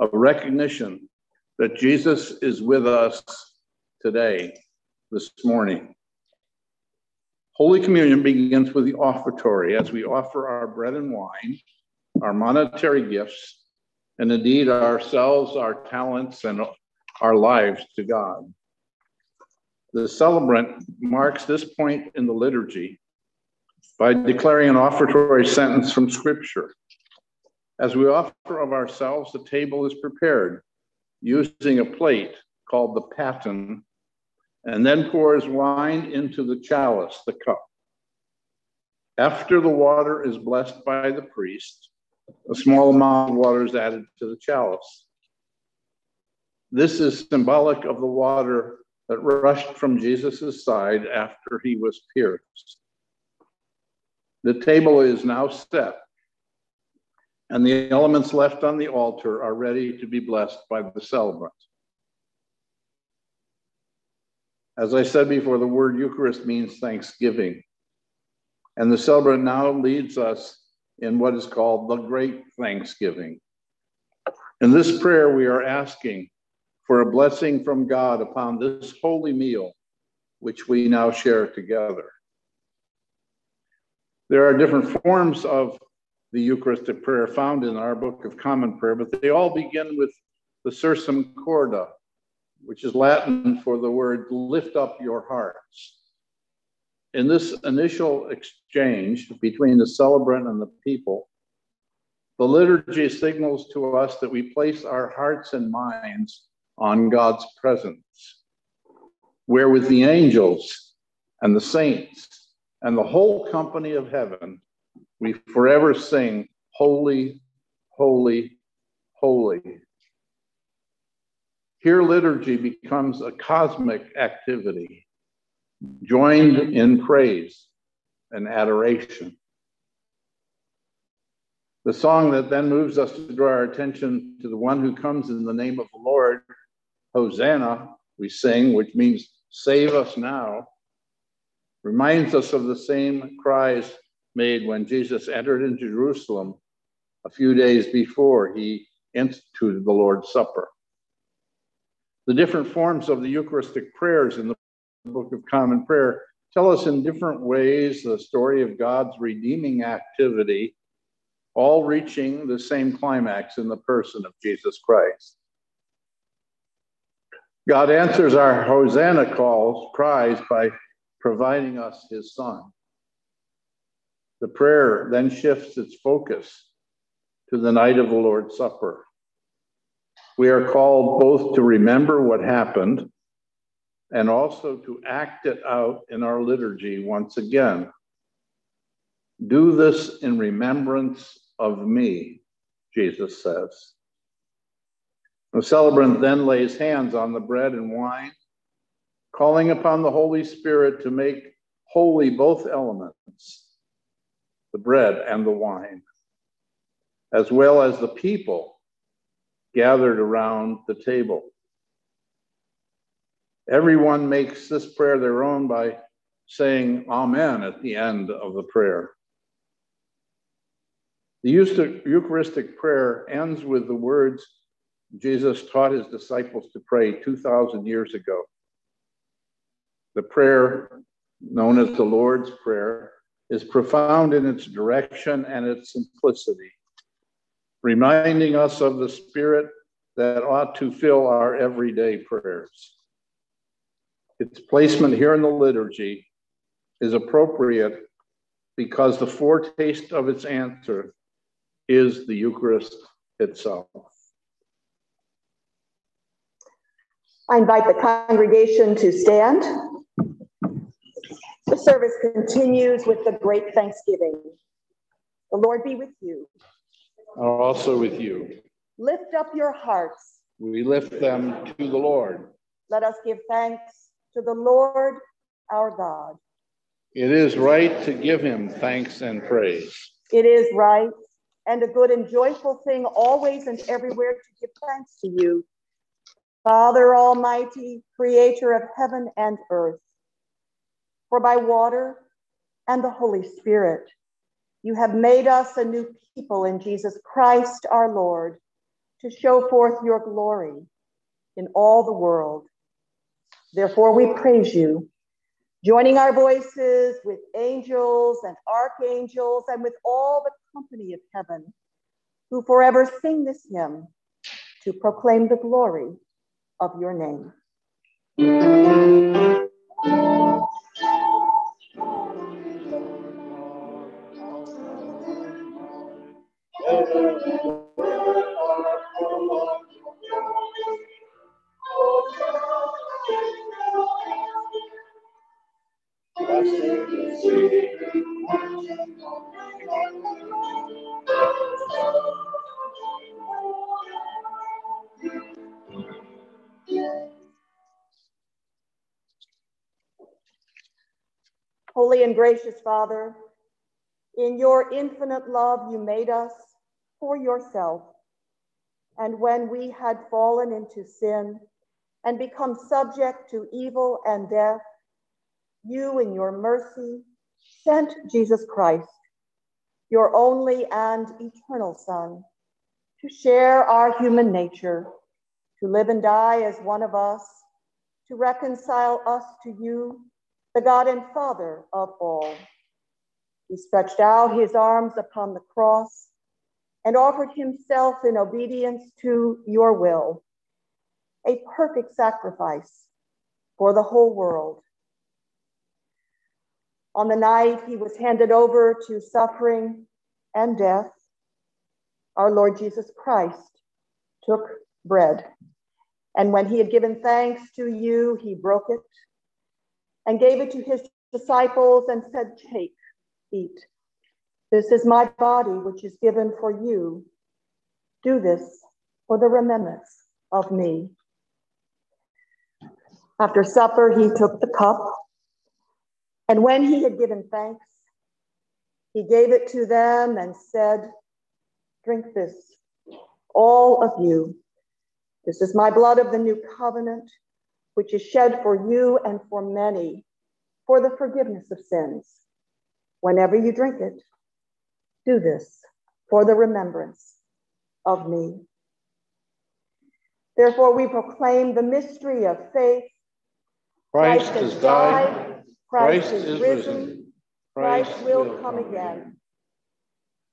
a recognition that Jesus is with us today, this morning. Holy Communion begins with the offertory as we offer our bread and wine, our monetary gifts, and indeed ourselves, our talents, and our lives to God. The celebrant marks this point in the liturgy by declaring an offertory sentence from Scripture. As we offer of ourselves, the table is prepared using a plate called the paten, and then pours wine into the chalice, the cup. After the water is blessed by the priest, a small amount of water is added to the chalice. This is symbolic of the water that rushed from Jesus' side after he was pierced. The table is now set, and the elements left on the altar are ready to be blessed by the celebrant. As I said before, the word Eucharist means thanksgiving. And the celebrant now leads us in what is called the Great Thanksgiving. In this prayer, we are asking for a blessing from God upon this holy meal, which we now share together. There are different forms of the Eucharistic prayer found in our Book of Common Prayer, but they all begin with the Sursum Corda, which is Latin for the word lift up your hearts. In this initial exchange between the celebrant and the people, the liturgy signals to us that we place our hearts and minds on God's presence, where with the angels and the saints and the whole company of heaven, we forever sing, Holy, Holy, Holy. Here, liturgy becomes a cosmic activity, joined in praise and adoration. The song that then moves us to draw our attention to the one who comes in the name of the Lord, Hosanna, we sing, which means save us now, reminds us of the same cries made when Jesus entered into Jerusalem a few days before he instituted the Lord's Supper. The different forms of the Eucharistic prayers in the Book of Common Prayer tell us in different ways the story of God's redeeming activity, all reaching the same climax in the person of Jesus Christ. God answers our Hosanna calls, cries by providing us his son. The prayer then shifts its focus to the night of the Lord's Supper. We are called both to remember what happened and also to act it out in our liturgy once again. Do this in remembrance of me, Jesus says. The celebrant then lays hands on the bread and wine, calling upon the Holy Spirit to make holy both elements, the bread and the wine, as well as the people gathered around the table. Everyone makes this prayer their own by saying Amen at the end of the prayer. The Eucharistic prayer ends with the words Jesus taught his disciples to pray 2,000 years ago. The prayer, known as the Lord's Prayer, is profound in its direction and its simplicity reminding us of the spirit that ought to fill our everyday prayers. Its placement here in the liturgy is appropriate because the foretaste of its answer is the Eucharist itself. I invite the congregation to stand. The service continues with the great thanksgiving. The Lord be with you are also with you. Lift up your hearts. We lift them to the Lord. Let us give thanks to the Lord our God. It is right to give him thanks and praise. It is right and a good and joyful thing always and everywhere to give thanks to you, Father Almighty, creator of heaven and earth. For by water and the Holy Spirit, you have made us a new people in Jesus Christ our Lord to show forth your glory, in all the world. Therefore, we praise you, joining our voices with angels and archangels and with all the company of heaven, who forever sing this hymn to proclaim the glory of your name. Holy and gracious Father, in your infinite love, you made us for yourself. And when we had fallen into sin and become subject to evil and death, you, in your mercy, sent Jesus Christ, your only and eternal Son, to share our human nature, to live and die as one of us, to reconcile us to you, the God and Father of all. He stretched out his arms upon the cross and offered himself in obedience to your will, a perfect sacrifice for the whole world. On the night he was handed over to suffering and death, our Lord Jesus Christ took bread. And when he had given thanks to you, he broke it and gave it to his disciples and said, Take, eat. This is my body, which is given for you. Do this for the remembrance of me. After supper, he took the cup, and when he had given thanks, he gave it to them and said, Drink this, all of you. This is my blood of the new covenant, which is shed for you and for many for the forgiveness of sins. Whenever you drink it, do this for the remembrance of me. Therefore, we proclaim the mystery of faith. Christ, Christ has died, Christ, Christ is risen, Christ, Christ will come again.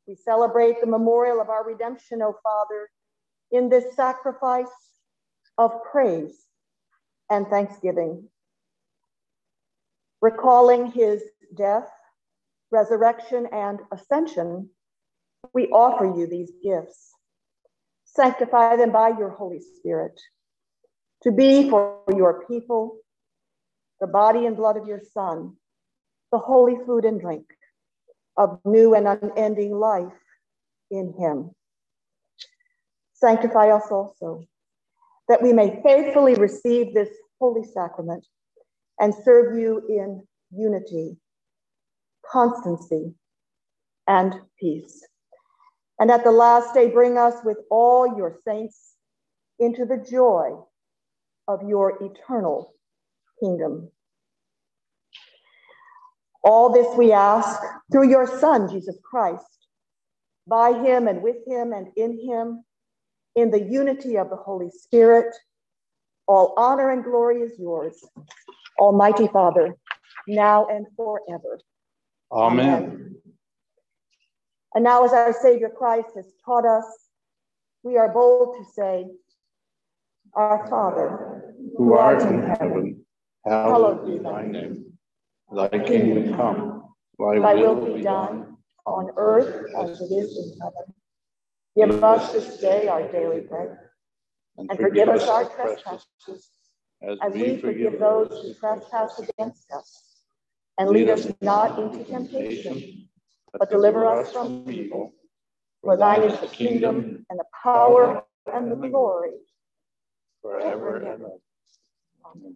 We celebrate the memorial of our redemption, O Father, in this sacrifice of praise and thanksgiving. Recalling his death, resurrection, and ascension, we offer you these gifts. Sanctify them by your Holy Spirit to be for your people the body and blood of your Son, the holy food and drink of new and unending life in him. Sanctify us also, that we may faithfully receive this holy sacrament and serve you in unity, constancy, and peace. And at the last day, bring us with all your saints into the joy of your eternal kingdom. All this we ask through your Son, Jesus Christ, by him and with him and in him, in the unity of the Holy Spirit. All honor and glory is yours, Almighty Father, now and forever. Amen. Amen. And now, as our Savior Christ has taught us, we are bold to say, Our Father, who art in heaven, hallowed be thy name. Thy kingdom come, thy, thy will be done on earth as it is in heaven. Give us this day our daily bread, and forgive us our trespasses, as we forgive those who trespass against us. And lead us not into temptation, but deliver us from evil. For thine is the kingdom, and the power, and the glory, forever and ever. Amen.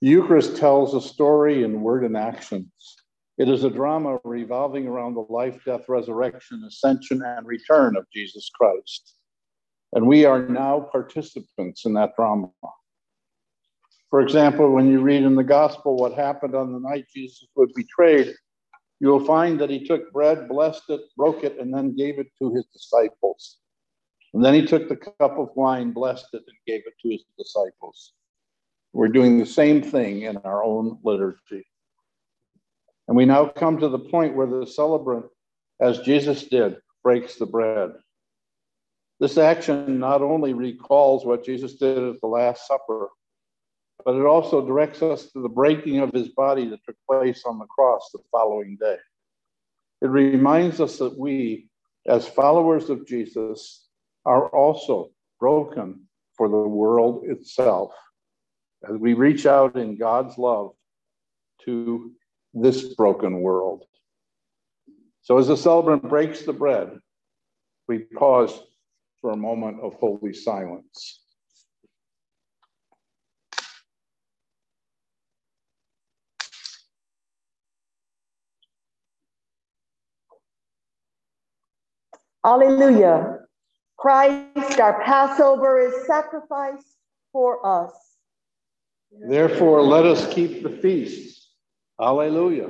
The Eucharist tells a story in word and actions. It is a drama revolving around the life, death, resurrection, ascension, and return of Jesus Christ. And we are now participants in that drama. For example, when you read in the gospel what happened on the night Jesus was betrayed, you will find that he took bread, blessed it, broke it, and then gave it to his disciples. And then he took the cup of wine, blessed it, and gave it to his disciples. We're doing the same thing in our own liturgy. And we now come to the point where the celebrant, as Jesus did, breaks the bread. This action not only recalls what Jesus did at the Last Supper, but it also directs us to the breaking of his body that took place on the cross the following day. It reminds us that we, as followers of Jesus, are also broken for the world itself as we reach out in God's love to this broken world. So, as the celebrant breaks the bread, we pause for a moment of holy silence. Alleluia. Christ, our Passover, is sacrificed for us. Therefore, let us keep the feast. Alleluia.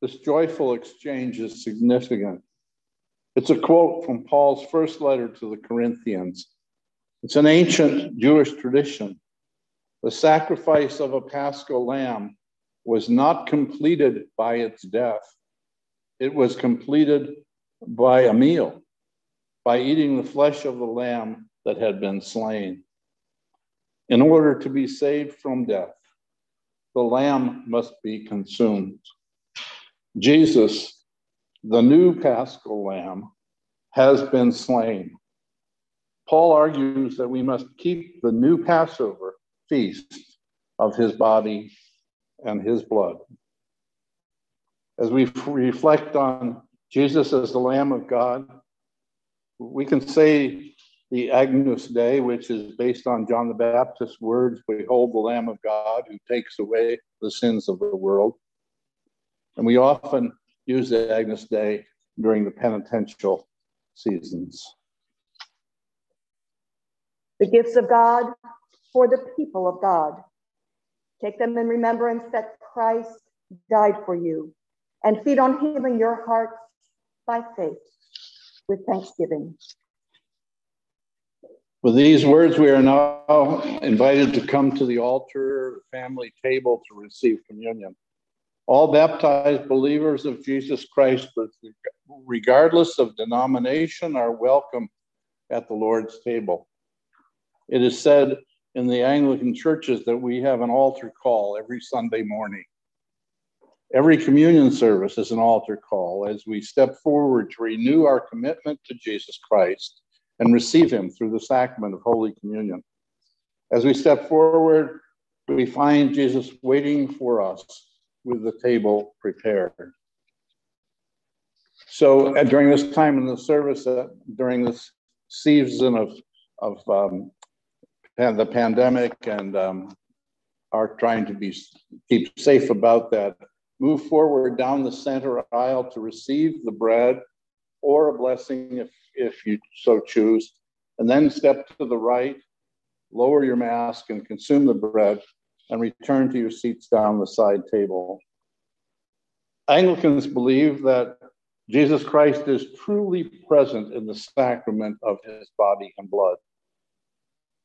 This joyful exchange is significant. It's a quote from Paul's first letter to the Corinthians. It's an ancient Jewish tradition. The sacrifice of a paschal lamb was not completed by its death, it was completed by a meal, by eating the flesh of the lamb that had been slain. In order to be saved from death, the lamb must be consumed. Jesus the new paschal lamb has been slain. Paul argues that we must keep the new Passover feast of his body and his blood. As we reflect on Jesus as the Lamb of God, we can say the Agnus Dei, which is based on John the Baptist's words Behold the Lamb of God who takes away the sins of the world. And we often use the Agnus Dei during the penitential seasons. The gifts of God for the people of God. Take them in remembrance that Christ died for you and feed on him in your hearts by faith with thanksgiving. With these words, we are now invited to come to the altar, family table to receive communion. All baptized believers of Jesus Christ, regardless of denomination, are welcome at the Lord's table. It is said in the Anglican churches that we have an altar call every Sunday morning. Every communion service is an altar call as we step forward to renew our commitment to Jesus Christ and receive Him through the sacrament of Holy Communion. As we step forward, we find Jesus waiting for us with the table prepared. So uh, during this time in the service, uh, during this season of of um, the pandemic and um, are trying to be keep safe about that, move forward down the center aisle to receive the bread or a blessing if if you so choose, and then step to the right, lower your mask and consume the bread and return to your seats down the side table. Anglicans believe that Jesus Christ is truly present in the sacrament of his body and blood.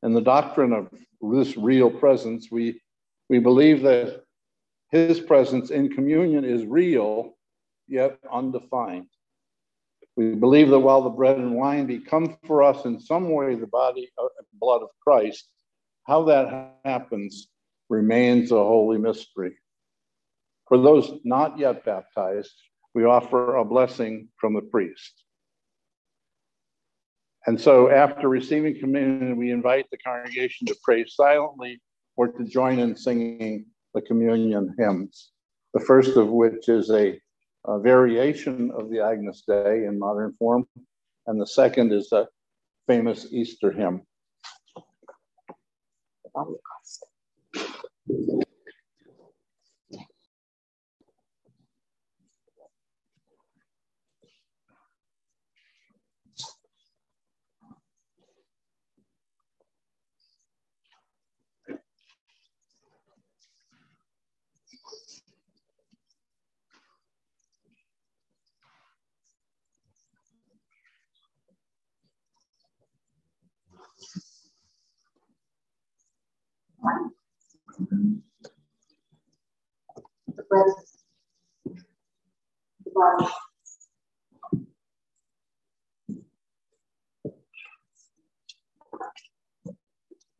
And the doctrine of this real presence, we, we believe that his presence in communion is real, yet undefined. We believe that while the bread and wine become for us in some way the body and blood of Christ, how that happens remains a holy mystery. For those not yet baptized, we offer a blessing from the priest. And so, after receiving communion, we invite the congregation to pray silently or to join in singing the communion hymns. The first of which is a, a variation of the Agnus Dei in modern form, and the second is a famous Easter hymn. the breath, the body.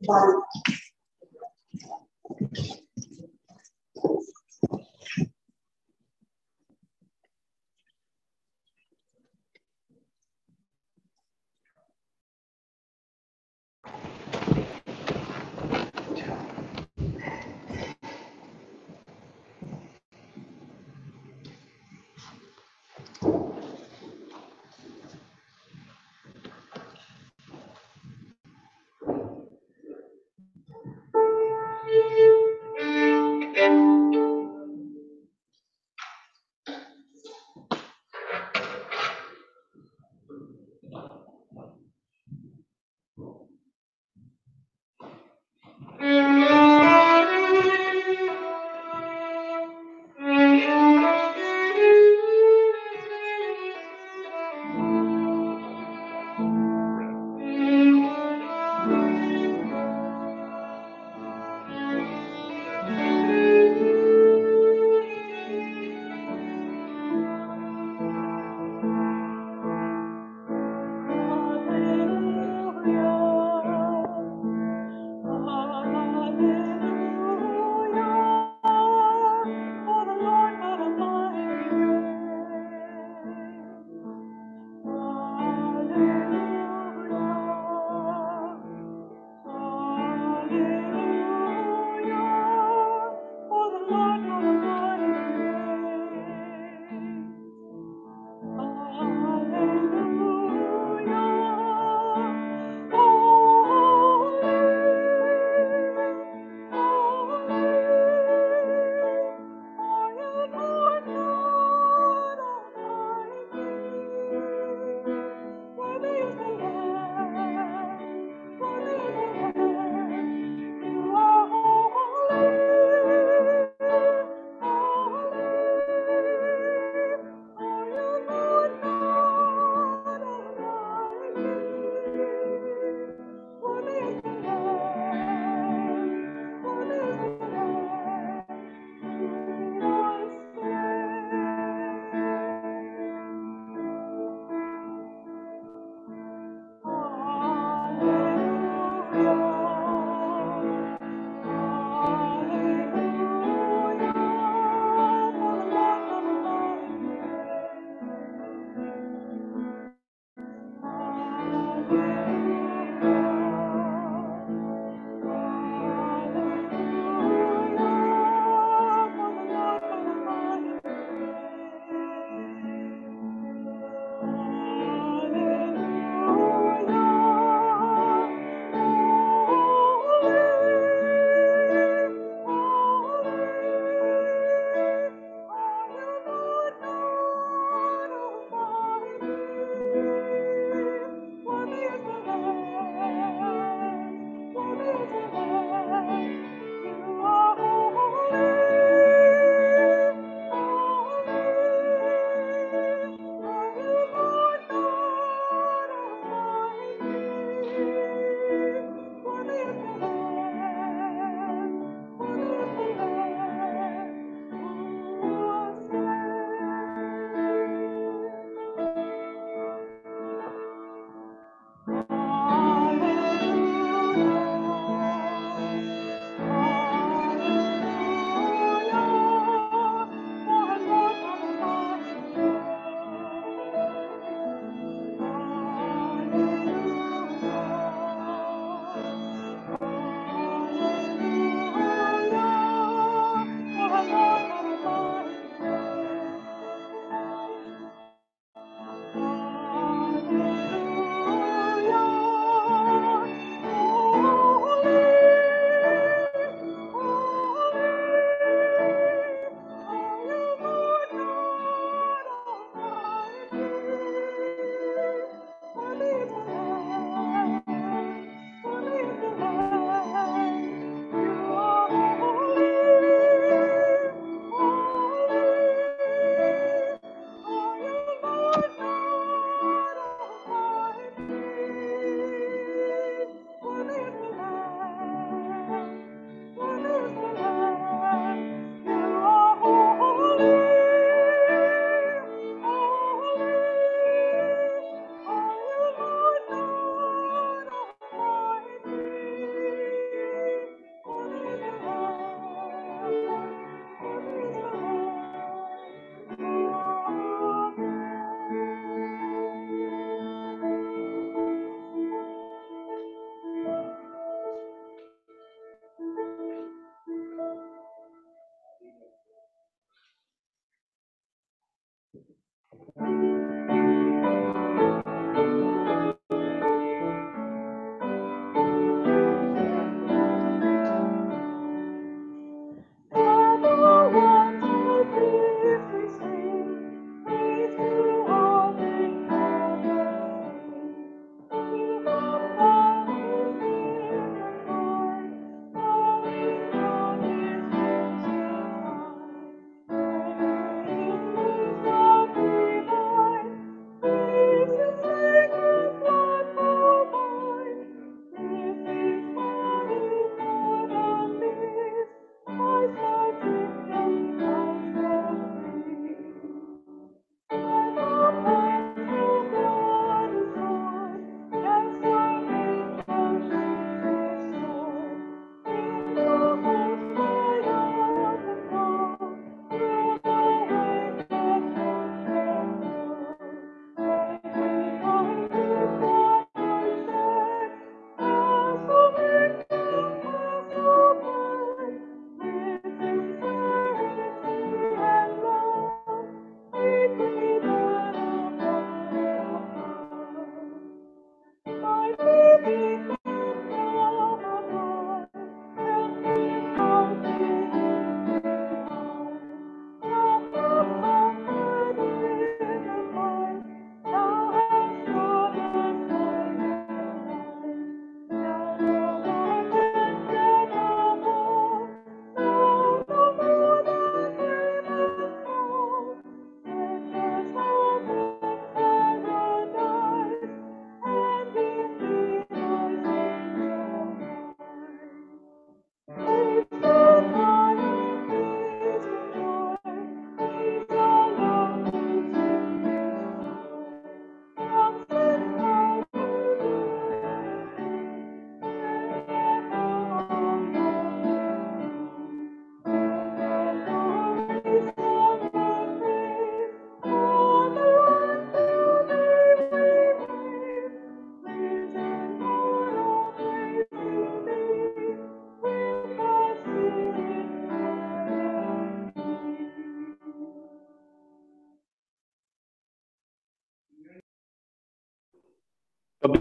Body.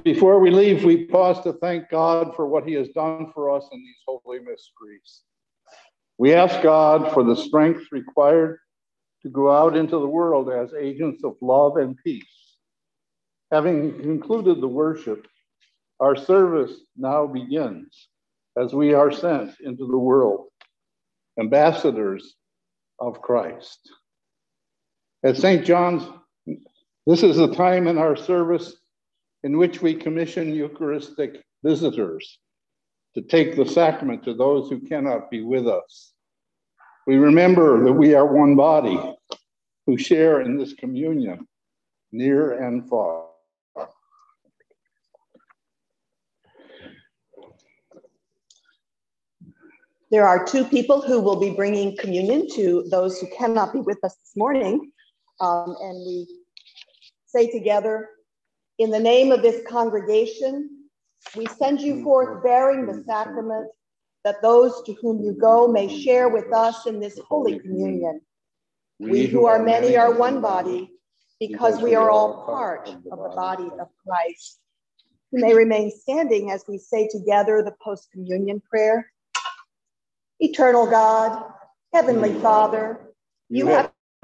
Before we leave, we pause to thank God for what He has done for us in these holy mysteries. We ask God for the strength required to go out into the world as agents of love and peace. Having concluded the worship, our service now begins as we are sent into the world, ambassadors of Christ. At St. John's, this is the time in our service in which we commission Eucharistic visitors to take the sacrament to those who cannot be with us. We remember that we are one body who share in this communion, near and far. There are two people who will be bringing communion to those who cannot be with us this morning. Um, and we say together, in the name of this congregation, we send you forth bearing the sacrament that those to whom you go may share with us in this holy communion. We who are many are one body because we are all part of the body of Christ. You may remain standing as we say together the post communion prayer. Eternal God, Heavenly Father, you have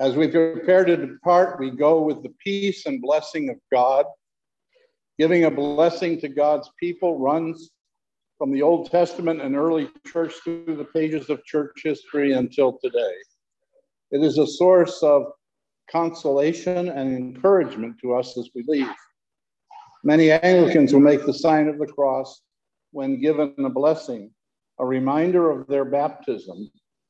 As we prepare to depart, we go with the peace and blessing of God. Giving a blessing to God's people runs from the Old Testament and early church through the pages of church history until today. It is a source of consolation and encouragement to us as we leave. Many Anglicans will make the sign of the cross when given a blessing, a reminder of their baptism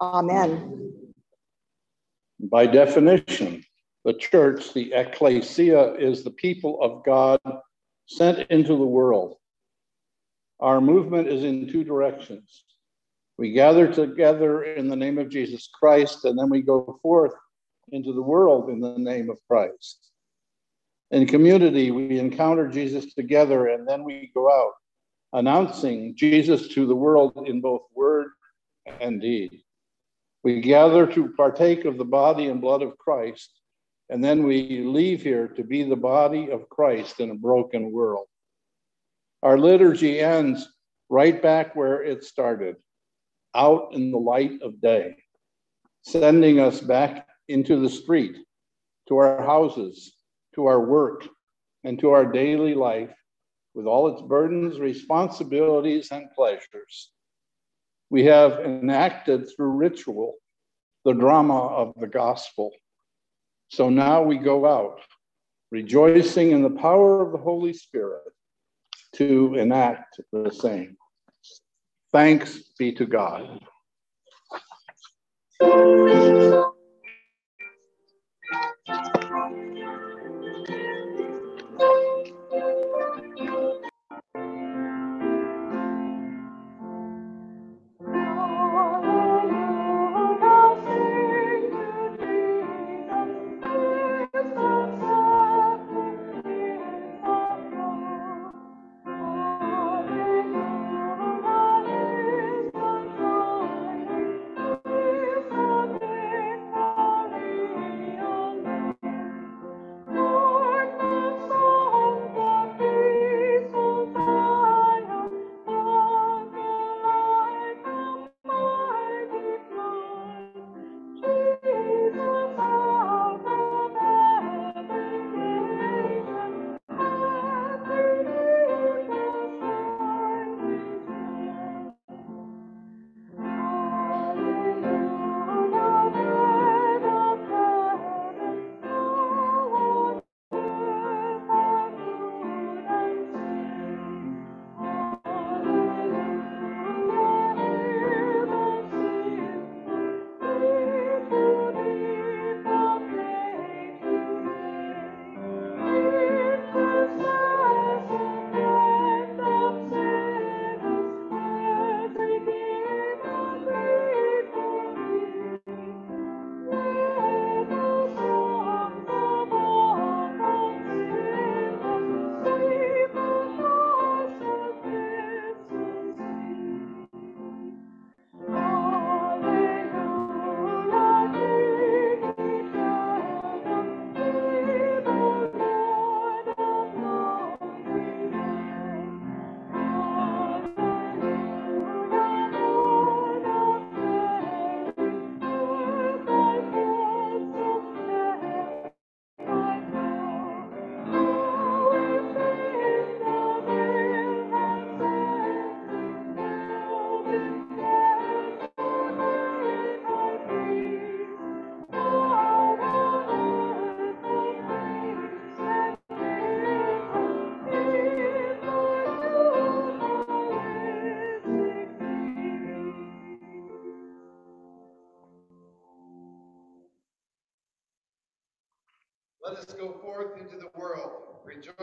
Amen. By definition, the church, the ecclesia, is the people of God sent into the world. Our movement is in two directions. We gather together in the name of Jesus Christ, and then we go forth into the world in the name of Christ. In community, we encounter Jesus together, and then we go out announcing Jesus to the world in both word and deed. We gather to partake of the body and blood of Christ, and then we leave here to be the body of Christ in a broken world. Our liturgy ends right back where it started, out in the light of day, sending us back into the street, to our houses, to our work, and to our daily life with all its burdens, responsibilities, and pleasures we have enacted through ritual the drama of the gospel. So now we go out, rejoicing in the power of the Holy Spirit to enact the same. Thanks be to God.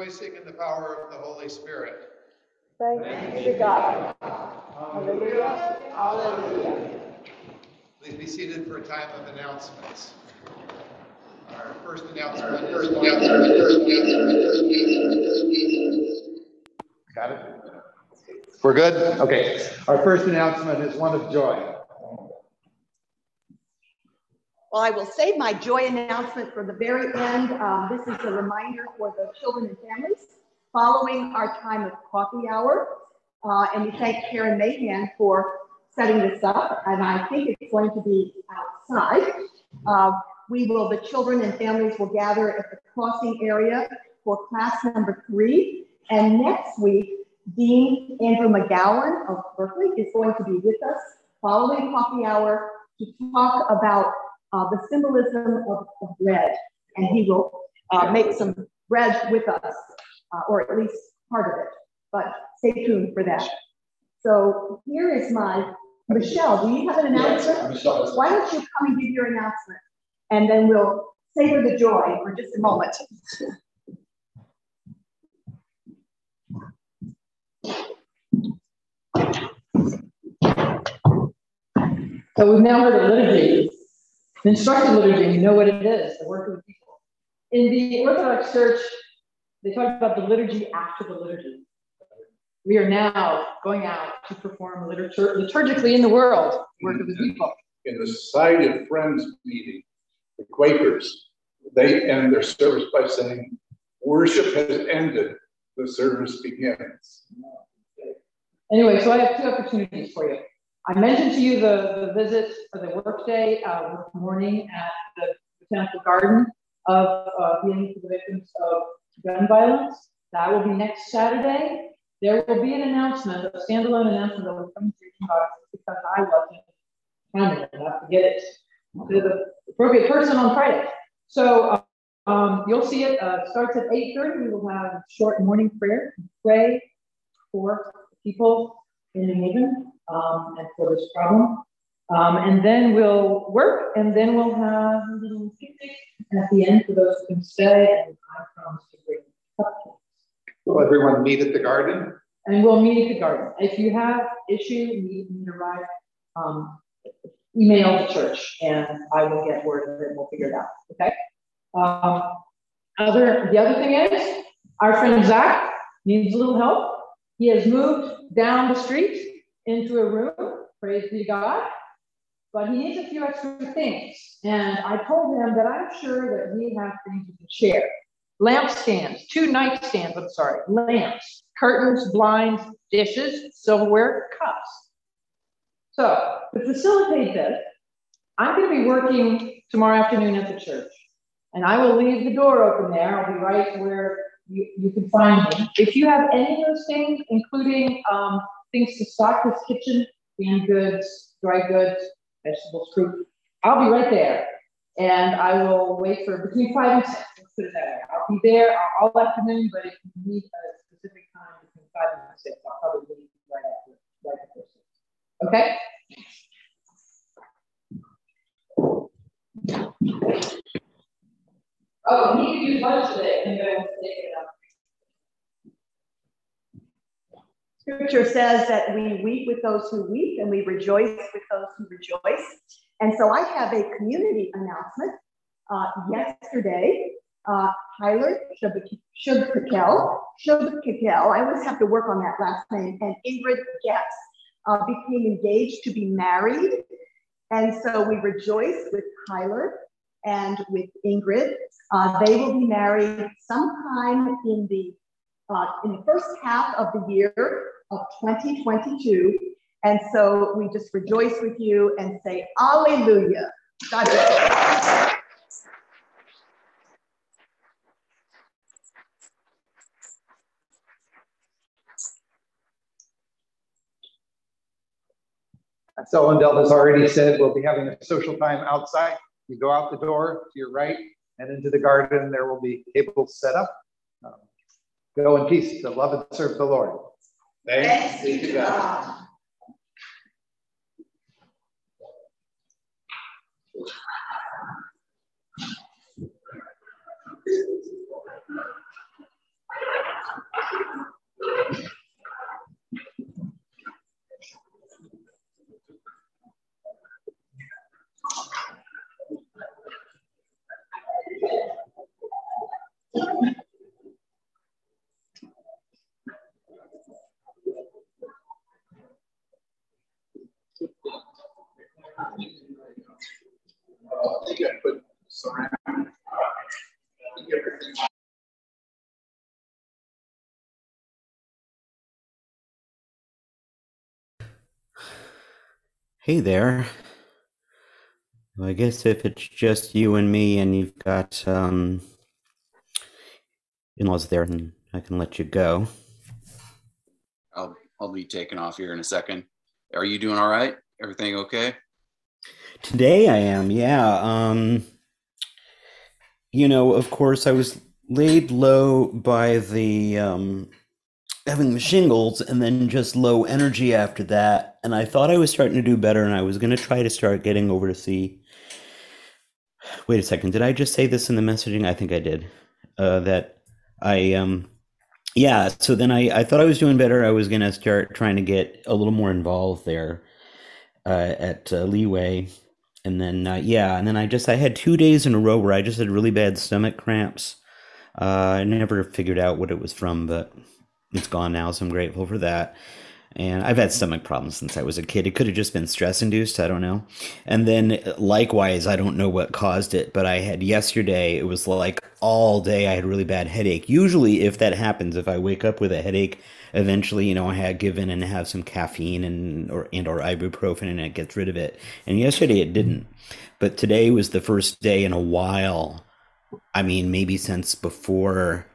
Rejoicing in the power of the Holy Spirit. Thanks be to God. Hallelujah. Hallelujah. Please be seated for a time of announcements. Our first announcement is. Got it? We're good? Okay. Our first announcement is one of joy. Well, I will save my joy announcement for the very end. Um, this is a reminder for the children and families following our time of coffee hour. Uh, and we thank Karen Mahan for setting this up. And I think it's going to be outside. Uh, we will, the children and families will gather at the crossing area for class number three. And next week, Dean Andrew McGowan of Berkeley is going to be with us following coffee hour to talk about uh, the symbolism of, of, bread. And he will uh, make some bread with us, uh, or at least part of it. But stay tuned for that. So here is my Michelle. Do you have an announcement? Yes, Why don't you come and give your announcement? And then we'll savor the joy for just a moment. So we've now heard of liturgy. The instructed liturgy, you know what it is, the work of the people. In the Orthodox Church, they talk about the liturgy after the liturgy. We are now going out to perform literature liturgically in the world, work of the people. In the Society of Friends meeting, the Quakers, they end their service by saying, Worship has ended, the service begins. Anyway, so I have two opportunities for you. I mentioned to you the, the visit for the workday uh, work morning at the Botanical Garden of uh, healing for the victims of gun violence. That will be next Saturday. There will be an announcement, a standalone announcement that will come to you because I wasn't kind enough to get it to the appropriate person on Friday. So um, you'll see it. Uh, starts at 8:30. We will have a short morning prayer, pray for people in New Haven um, and for this problem. Um, and then we'll work, and then we'll have a little picnic at the end for those who can stay. And I promise to bring cupcakes. Will everyone meet at the garden? And we'll meet at the garden. If you have issue, need to arrive, um, email the church, and I will get word of it. And we'll figure it out. Okay. Um, other the other thing is, our friend Zach needs a little help. He has moved down the street into a room, praise be God, but he needs a few extra things. And I told him that I'm sure that we have things can share. Lamp stands, two nightstands, I'm sorry, lamps, curtains, blinds, dishes, silverware, cups. So to facilitate this, I'm going to be working tomorrow afternoon at the church. And I will leave the door open there. I'll be right where you, you can find me. If you have any of those things, including um, things to stock this kitchen, canned goods, dry goods, vegetables, fruit. I'll be right there. And I will wait for between five and six. Let's put it that way. I'll be there all afternoon, but if you need a specific time between five and six, I'll probably leave right after, right after six. Okay? Oh, we need to do lunch today. I'm going to take it up. Scripture says that we weep with those who weep and we rejoice with those who rejoice. And so I have a community announcement. Uh, yesterday, uh, Tyler Shubkakel, Shubkakel, I always have to work on that last name, and Ingrid Getz uh, became engaged to be married. And so we rejoice with Tyler and with Ingrid. Uh, they will be married sometime in the uh, in the first half of the year of 2022. And so we just rejoice with you and say, Alleluia. God bless. So Ellen has already said we'll be having a social time outside. You go out the door to your right and into the garden. There will be tables set up. Um, go in peace to love and serve the Lord. Thanks, be to God. Hey there. Well, I guess if it's just you and me and you've got um, in laws there, then I can let you go. I'll, I'll be taken off here in a second. Are you doing all right? Everything okay? Today I am, yeah. Um, you know, of course, I was laid low by the um, having the shingles and then just low energy after that. And I thought I was starting to do better and I was going to try to start getting over to see. Wait a second. Did I just say this in the messaging? I think I did. Uh, that I, um, yeah. So then I, I thought I was doing better. I was going to start trying to get a little more involved there uh, at uh, Leeway. And then, uh, yeah. And then I just, I had two days in a row where I just had really bad stomach cramps. Uh, I never figured out what it was from, but it's gone now, so I'm grateful for that. And I've had stomach problems since I was a kid. It could have just been stress induced. I don't know. And then likewise, I don't know what caused it, but I had yesterday, it was like all day I had really bad headache. Usually, if that happens, if I wake up with a headache, eventually, you know, I had given and have some caffeine and or and or ibuprofen and it gets rid of it. And yesterday it didn't. But today was the first day in a while. I mean, maybe since before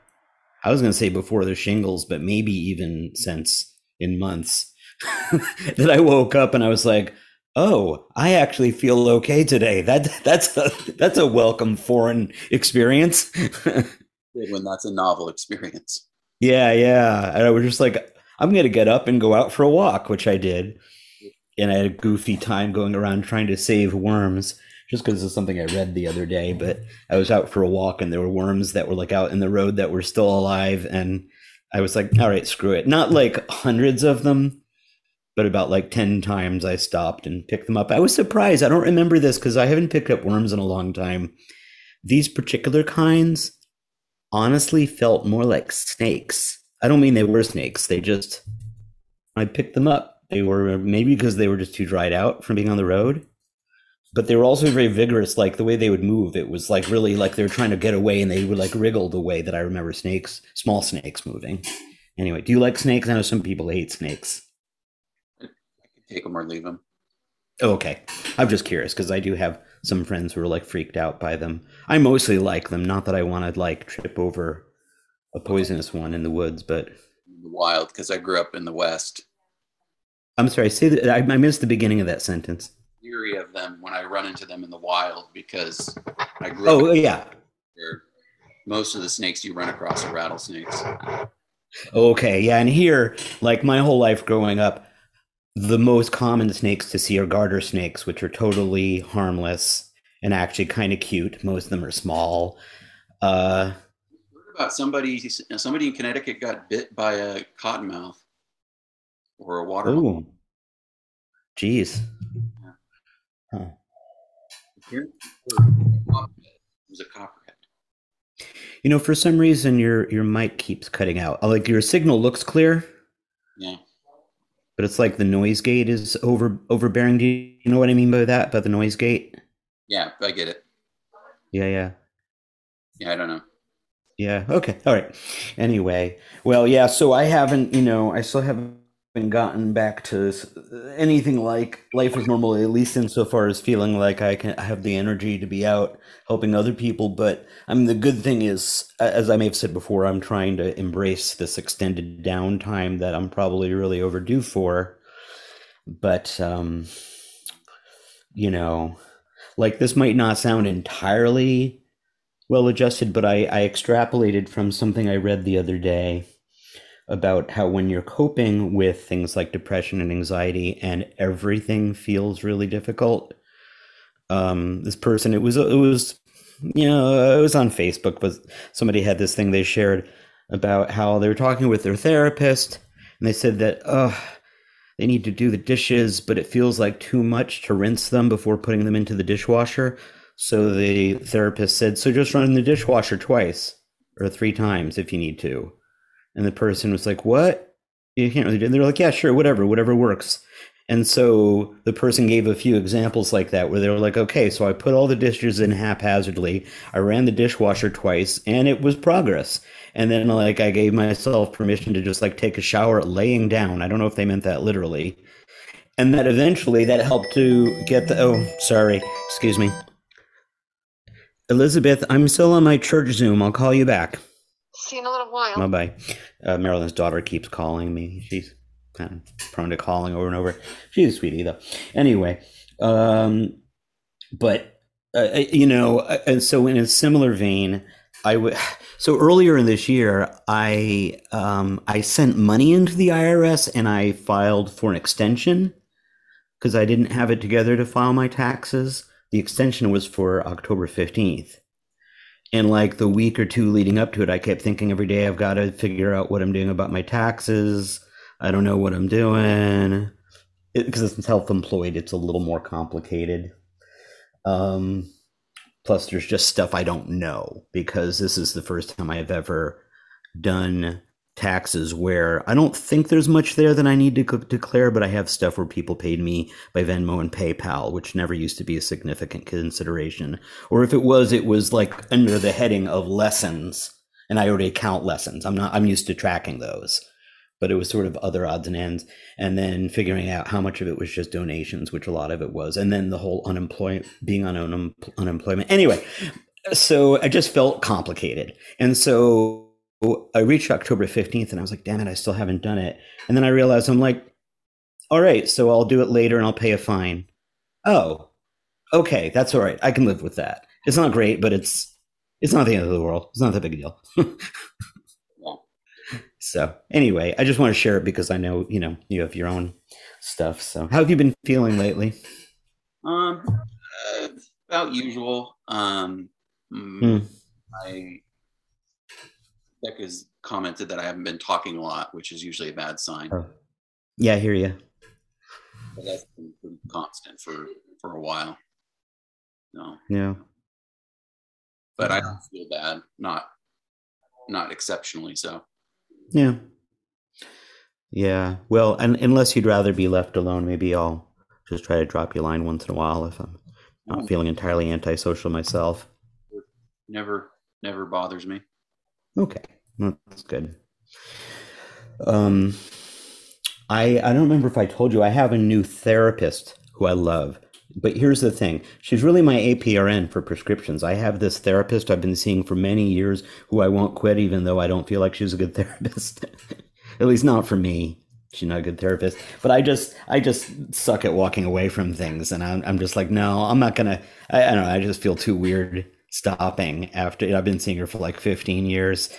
I was going to say before the shingles, but maybe even since in months that I woke up and I was like, "Oh, I actually feel okay today." That that's a, that's a welcome foreign experience. when that's a novel experience. Yeah, yeah. And I was just like, "I'm going to get up and go out for a walk," which I did. And I had a goofy time going around trying to save worms just because it's something I read the other day. But I was out for a walk and there were worms that were like out in the road that were still alive. And I was like, all right, screw it. Not like hundreds of them, but about like 10 times I stopped and picked them up. I was surprised. I don't remember this because I haven't picked up worms in a long time. These particular kinds honestly felt more like snakes. I don't mean they were snakes. They just, I picked them up. They were maybe because they were just too dried out from being on the road but they were also very vigorous like the way they would move. It was like really like they were trying to get away and they would like wriggle the way that i remember snakes small snakes moving. Anyway do you like snakes? I know some people hate snakes. I can take them or leave them oh, okay. I'm just curious because i do have some friends who are like freaked out by them. I mostly like them not that i want to like trip over a poisonous one in the woods but wild because i grew up in the west. I'm sorry say that I, I missed the beginning of that sentence leery of them when I run into them in the wild because I grew oh yeah. most of the snakes you run across are rattlesnakes. Okay yeah and here like my whole life growing up the most common snakes to see are garter snakes which are totally harmless and actually kind of cute. Most of them are small. Uh about somebody somebody in connecticut got bit by a cottonmouth or a water Ooh. jeez Huh. Here, was a copperhead. You know, for some reason your your mic keeps cutting out. Uh, like your signal looks clear. Yeah. But it's like the noise gate is over overbearing. Do you know what I mean by that? By the noise gate? Yeah, I get it. Yeah, yeah. Yeah, I don't know. Yeah. Okay. All right. Anyway, well, yeah. So I haven't, you know, I still haven't gotten back to anything like life as normal, at least insofar as feeling like I can have the energy to be out helping other people. But I mean, the good thing is, as I may have said before, I'm trying to embrace this extended downtime that I'm probably really overdue for. But, um, you know, like this might not sound entirely well adjusted, but I, I extrapolated from something I read the other day about how when you're coping with things like depression and anxiety and everything feels really difficult um, this person it was it was you know it was on facebook but somebody had this thing they shared about how they were talking with their therapist and they said that oh they need to do the dishes but it feels like too much to rinse them before putting them into the dishwasher. So the therapist said so just run the dishwasher twice or three times if you need to and the person was like, "What? You can't really do." It. They're like, "Yeah, sure, whatever, whatever works." And so the person gave a few examples like that where they were like, okay, so I put all the dishes in haphazardly. I ran the dishwasher twice and it was progress. And then like I gave myself permission to just like take a shower laying down. I don't know if they meant that literally. And that eventually that helped to get the, oh, sorry, excuse me. Elizabeth, I'm still on my church Zoom. I'll call you back. See you in a little while. Bye bye. Uh, Marilyn's daughter keeps calling me. She's kind of prone to calling over and over. She's a sweetie though. Anyway, um, but uh, you know, and so in a similar vein, I would. So earlier in this year, I um, I sent money into the IRS and I filed for an extension because I didn't have it together to file my taxes. The extension was for October fifteenth. And like the week or two leading up to it, I kept thinking every day I've got to figure out what I'm doing about my taxes. I don't know what I'm doing because it, it's self-employed. It's a little more complicated. Um, plus, there's just stuff I don't know because this is the first time I have ever done taxes where I don't think there's much there that I need to declare, but I have stuff where people paid me by Venmo and PayPal, which never used to be a significant consideration. Or if it was, it was like under the heading of lessons, and I already count lessons. I'm not. I'm used to tracking those but it was sort of other odds and ends and then figuring out how much of it was just donations which a lot of it was and then the whole unemployment being on un- unemployment anyway so i just felt complicated and so i reached october 15th and i was like damn it i still haven't done it and then i realized i'm like all right so i'll do it later and i'll pay a fine oh okay that's all right i can live with that it's not great but it's it's not the end of the world it's not that big a deal So anyway, I just want to share it because I know you know you have your own stuff. So how have you been feeling lately? Um, uh, about usual. Um, hmm. I Becca's commented that I haven't been talking a lot, which is usually a bad sign. Oh. Yeah, I hear you. But that's been pretty constant for for a while. No. Yeah. But I don't feel bad. Not not exceptionally so. Yeah. Yeah. Well, and unless you'd rather be left alone, maybe I'll just try to drop you a line once in a while if I'm not hmm. feeling entirely antisocial myself. Never, never bothers me. Okay, that's good. Um, I I don't remember if I told you I have a new therapist who I love. But here's the thing. She's really my APRN for prescriptions. I have this therapist I've been seeing for many years who I won't quit even though I don't feel like she's a good therapist. at least not for me. She's not a good therapist. But I just I just suck at walking away from things and I'm I'm just like, no, I'm not gonna I, I don't know, I just feel too weird stopping after I've been seeing her for like 15 years.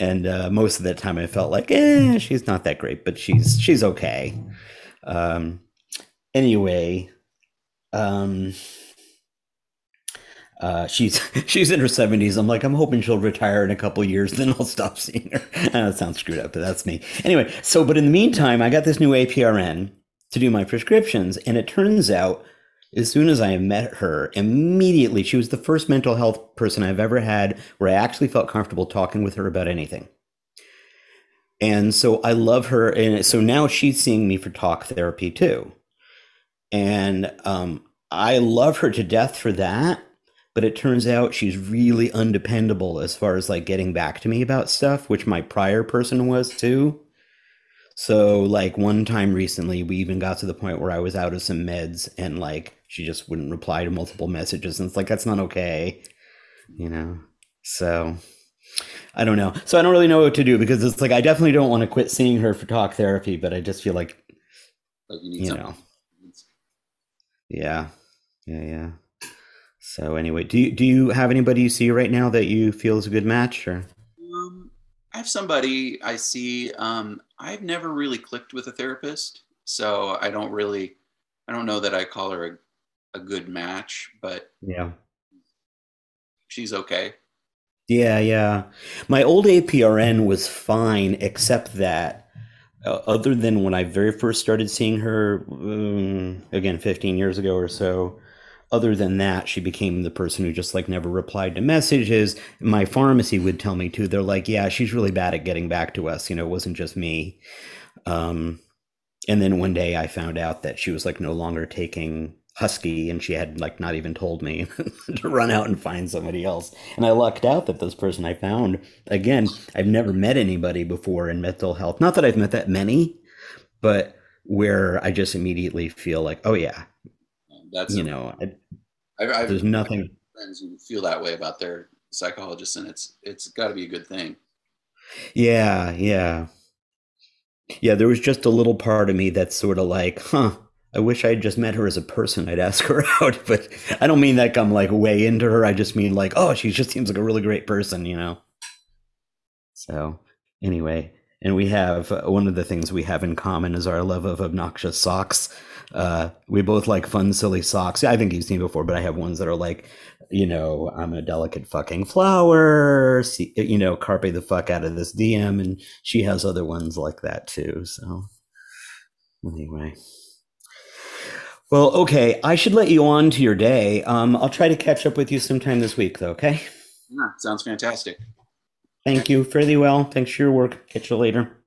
And uh, most of the time I felt like, eh, she's not that great, but she's she's okay. Um anyway, um, uh, she's she's in her seventies. I'm like, I'm hoping she'll retire in a couple years, then I'll stop seeing her. that sounds screwed up, but that's me. Anyway, so but in the meantime, I got this new APRN to do my prescriptions, and it turns out, as soon as I met her, immediately she was the first mental health person I've ever had where I actually felt comfortable talking with her about anything. And so I love her, and so now she's seeing me for talk therapy too and um, I love her to death for that. But it turns out she's really undependable as far as like getting back to me about stuff, which my prior person was too. So, like, one time recently, we even got to the point where I was out of some meds and, like, she just wouldn't reply to multiple messages. And it's like, that's not okay, you know? So, I don't know. So, I don't really know what to do because it's like, I definitely don't want to quit seeing her for talk therapy, but I just feel like, like you, you know, yeah, yeah, yeah. So anyway, do you do you have anybody you see right now that you feel is a good match, or? Um, I have somebody I see. Um, I've never really clicked with a therapist, so I don't really, I don't know that I call her a, good match, but yeah, she's okay. Yeah, yeah. My old APRN was fine, except that uh, other than when I very first started seeing her, um, again, 15 years ago or so, other than that, she became the person who just like never replied to messages. My pharmacy would tell me too. They're like, yeah, she's really bad at getting back to us. You know, it wasn't just me. Um, and then one day I found out that she was like no longer taking HUSKY and she had like not even told me to run out and find somebody else. And i lucked out that this person i found again i've never met anybody before in mental health. Not that i've met that many but where i just immediately feel like oh yeah. That's you know I, I've, I've there's nothing friends who feel that way about their psychologists and it's it's got to be a good thing. Yeah yeah. Yeah there was just a little part of me that's sort of like huh I wish I had just met her as a person. I'd ask her out, but I don't mean that I'm like way into her. I just mean like, oh, she just seems like a really great person, you know? So, anyway, and we have uh, one of the things we have in common is our love of obnoxious socks. Uh, we both like fun, silly socks. I think you've seen before, but I have ones that are like, you know, I'm a delicate fucking flower, see, you know, carpe the fuck out of this diem. And she has other ones like that too. So, anyway. Well, okay. I should let you on to your day. Um, I'll try to catch up with you sometime this week, though. Okay. Yeah, sounds fantastic. Thank you. Fairly well. Thanks for your work. Catch you later.